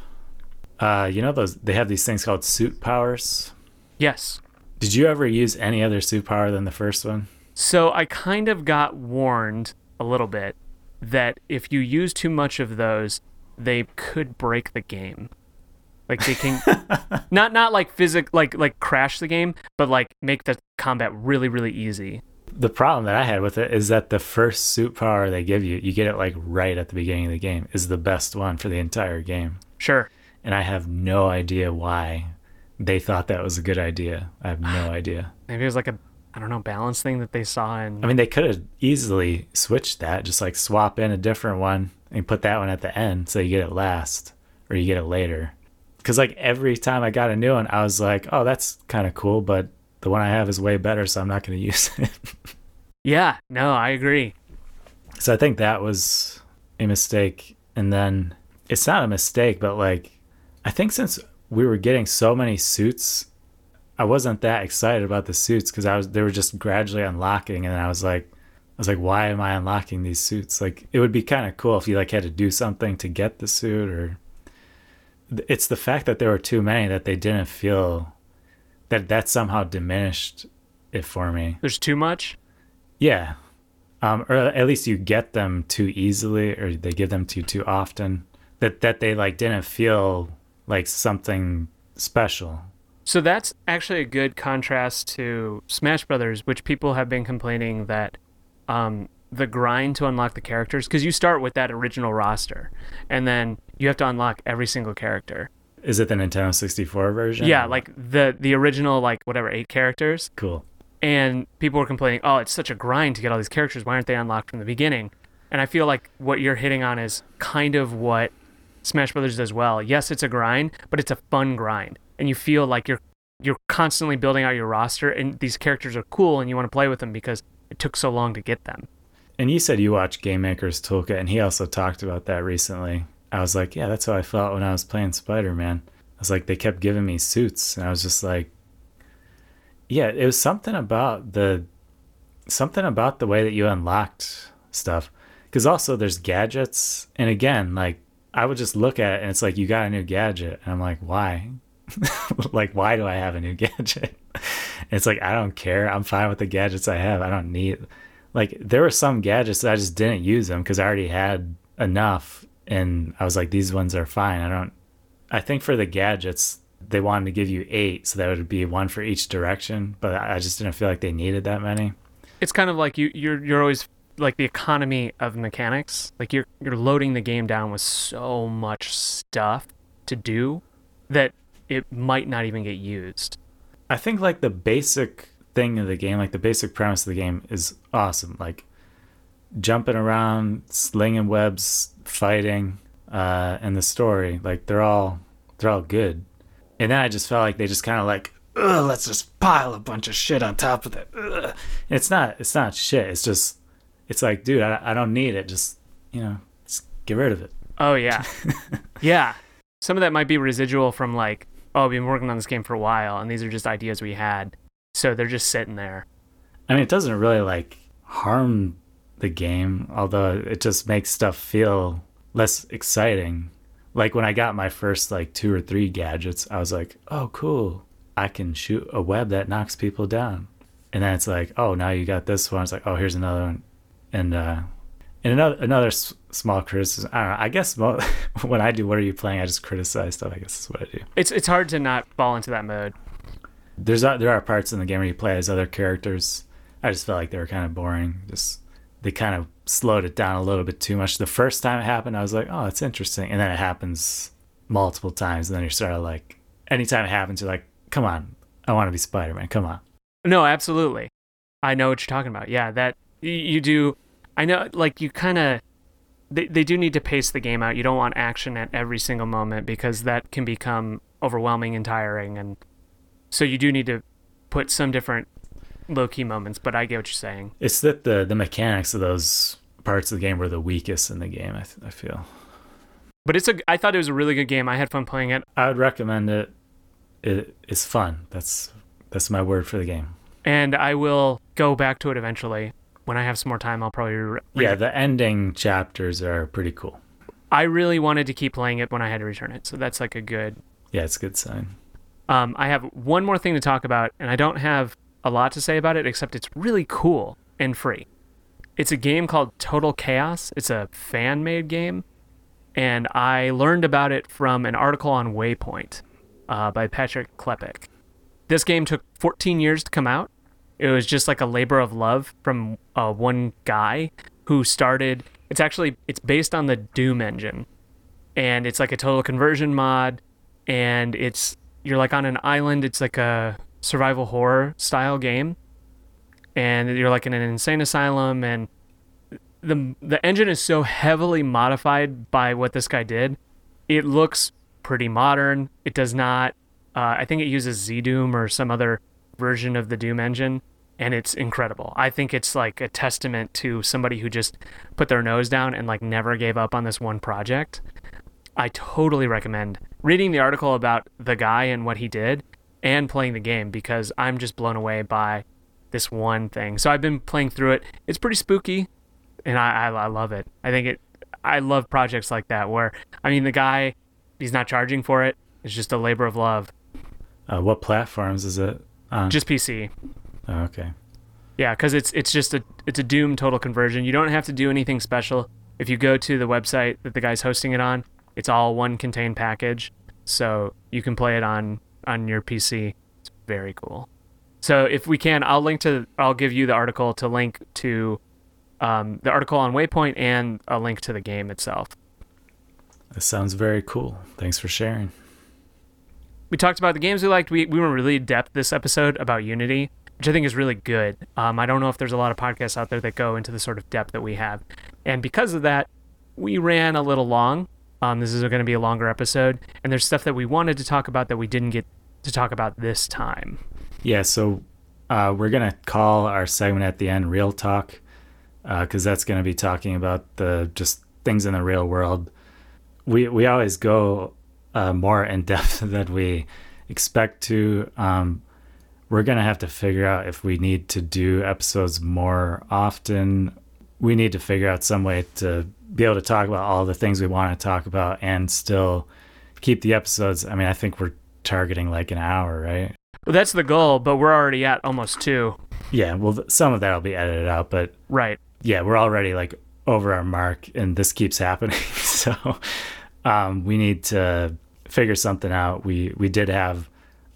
Uh, you know those they have these things called suit powers. Yes. Did you ever use any other suit power than the first one? So I kind of got warned a little bit that if you use too much of those, they could break the game. Like they can not not like physic like like crash the game, but like make the combat really really easy. The problem that I had with it is that the first suit power they give you, you get it like right at the beginning of the game, is the best one for the entire game. Sure. And I have no idea why they thought that was a good idea. I have no idea. Maybe it was like a I don't know balance thing that they saw and I mean, they could have easily switched that, just like swap in a different one and put that one at the end so you get it last or you get it later. Because like every time I got a new one, I was like, oh, that's kind of cool, but the one I have is way better, so I'm not going to use it. Yeah, no, I agree. so I think that was a mistake. And then it's not a mistake, but like, I think since we were getting so many suits, I wasn't that excited about the suits because I was they were just gradually unlocking, and I was like, I was like, why am I unlocking these suits? Like, it would be kind of cool if you like had to do something to get the suit, or it's the fact that there were too many that they didn't feel that that somehow diminished it for me. There's too much. Yeah. Um, or at least you get them too easily or they give them to you too often. That that they like didn't feel like something special. So that's actually a good contrast to Smash Brothers, which people have been complaining that um, the grind to unlock the characters, because you start with that original roster, and then you have to unlock every single character. Is it the Nintendo 64 version? Yeah, like the the original like whatever eight characters, cool. and people were complaining, oh, it's such a grind to get all these characters. Why aren't they unlocked from the beginning? And I feel like what you're hitting on is kind of what Smash Brothers does well. Yes, it's a grind, but it's a fun grind, and you feel like you're you're constantly building out your roster, and these characters are cool, and you want to play with them because it took so long to get them. And you said you watched Game Maker's Toolkit, and he also talked about that recently. I was like, yeah, that's how I felt when I was playing Spider Man. I was like, they kept giving me suits, and I was just like, yeah, it was something about the something about the way that you unlocked stuff. Because also there's gadgets, and again, like I would just look at it, and it's like you got a new gadget, and I'm like, why? like, why do I have a new gadget? it's like I don't care. I'm fine with the gadgets I have. I don't need. Like there were some gadgets that I just didn't use them because I already had enough, and I was like, these ones are fine. I don't. I think for the gadgets, they wanted to give you eight, so that would be one for each direction. But I just didn't feel like they needed that many. It's kind of like you you're you're always like the economy of mechanics. Like you're you're loading the game down with so much stuff to do that it might not even get used. I think like the basic thing of the game, like the basic premise of the game, is awesome. Like jumping around, slinging webs, fighting, uh, and the story. Like they're all they're all good. And then I just felt like they just kind of like, Ugh, let's just pile a bunch of shit on top of it. Ugh. It's not it's not shit. It's just it's like, dude, I, I don't need it. Just you know, just get rid of it. Oh yeah, yeah. Some of that might be residual from like, oh, I've been working on this game for a while, and these are just ideas we had, so they're just sitting there. I mean, it doesn't really like harm the game, although it just makes stuff feel less exciting. Like when I got my first like two or three gadgets, I was like, "Oh, cool! I can shoot a web that knocks people down." And then it's like, "Oh, now you got this one." It's like, "Oh, here's another one," and uh, and another another s- small criticism. I don't know. I guess mo- when I do, what are you playing? I just criticize stuff. I guess is what I do. It's it's hard to not fall into that mode. There's uh, there are parts in the game where you play as other characters. I just felt like they were kind of boring. Just they kind of slowed it down a little bit too much. The first time it happened, I was like, "Oh, it's interesting," and then it happens multiple times, and then you're sort of like, anytime it happens, you're like, "Come on, I want to be Spider Man. Come on." No, absolutely. I know what you're talking about. Yeah, that you do. I know, like you kind of. They they do need to pace the game out. You don't want action at every single moment because that can become overwhelming and tiring, and so you do need to put some different low key moments. But I get what you're saying. It's that the the mechanics of those parts of the game were the weakest in the game. I, th- I feel. But it's a. I thought it was a really good game. I had fun playing it, I would recommend it. It is fun. That's that's my word for the game. and I will go back to it eventually when I have some more time. I'll probably. Re- Yeah, the ending chapters are pretty cool. I really wanted to keep playing it when I had to return it, so that's like a good Yeah, it's a good sign. Um, I have one more thing to talk about, and I don't have a lot to say about it except it's really cool and free. It's a game called Total Chaos. It's a fan made game, and I learned about it from an article on Waypoint uh, by Patrick Klepek. This game took 14 years to come out. It was just like a labor of love from uh, one guy who started. It's actually it's based on the Doom engine, and it's like a total conversion mod, and it's you're like on an island. It's like a survival horror style game, and you're like in an insane asylum, and the the engine is so heavily modified by what this guy did. It looks pretty modern. It does not. Uh, I think it uses ZDoom or some other version of the Doom engine, and it's incredible. I think it's like a testament to somebody who just put their nose down and like never gave up on this one project. I totally recommend reading the article about the guy and what he did and playing the game because I'm just blown away by this one thing. So I've been playing through it. It's pretty spooky, and I, I, I love it. I think it. I love projects like that where I mean the guy, he's not charging for it. It's just a labor of love. Uh, what platforms is it on? Just PC. Oh, okay. Yeah, because it's it's just a it's a Doom total conversion. You don't have to do anything special. If you go to the website that the guy's hosting it on, it's all one contained package, so you can play it on on your PC. It's very cool. So if we can, I'll link to I'll give you the article to link to um, the article on Waypoint and a link to the game itself. That sounds very cool. Thanks for sharing. We talked about the games we liked. We we were really in depth this episode about Unity, which I think is really good. Um, I don't know if there's a lot of podcasts out there that go into the sort of depth that we have, and because of that, we ran a little long. Um, this is going to be a longer episode, and there's stuff that we wanted to talk about that we didn't get to talk about this time. Yeah, so uh, we're gonna call our segment at the end "Real Talk" because uh, that's gonna be talking about the just things in the real world. We we always go uh, more in depth than we expect to. Um, we're gonna have to figure out if we need to do episodes more often. We need to figure out some way to be able to talk about all the things we want to talk about and still keep the episodes. I mean, I think we're targeting like an hour, right? Well, that's the goal, but we're already at almost two. Yeah, well, some of that will be edited out, but right. Yeah, we're already like over our mark, and this keeps happening. so um, we need to figure something out. We we did have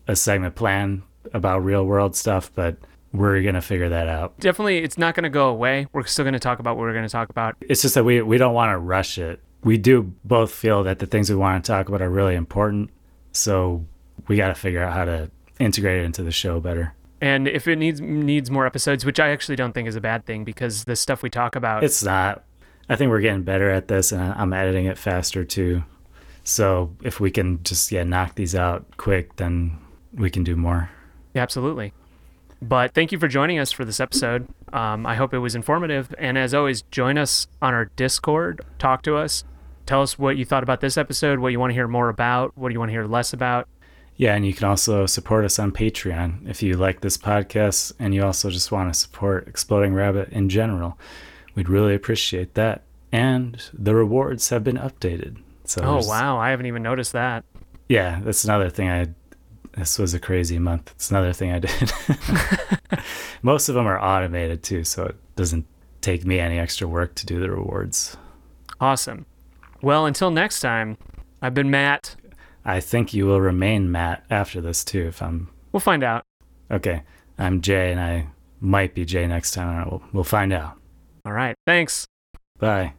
a segment plan about real world stuff, but we're gonna figure that out. Definitely, it's not gonna go away. We're still gonna talk about what we're gonna talk about. It's just that we we don't want to rush it. We do both feel that the things we want to talk about are really important, so we got to figure out how to integrate it into the show better. And if it needs needs more episodes, which I actually don't think is a bad thing because the stuff we talk about It's not. I think we're getting better at this and I'm editing it faster too. So if we can just yeah knock these out quick then we can do more. Yeah, absolutely. But thank you for joining us for this episode. Um, I hope it was informative. And as always, join us on our Discord. Talk to us. Tell us what you thought about this episode, what you want to hear more about, what do you want to hear less about. Yeah, and you can also support us on Patreon if you like this podcast and you also just want to support Exploding Rabbit in general. We'd really appreciate that. And the rewards have been updated. So Oh wow, I haven't even noticed that. Yeah, that's another thing I this was a crazy month. It's another thing I did. Most of them are automated too, so it doesn't take me any extra work to do the rewards. Awesome. Well, until next time, I've been Matt. I think you will remain Matt after this too. If I'm, we'll find out. Okay, I'm Jay, and I might be Jay next time. We'll we'll find out. All right. Thanks. Bye.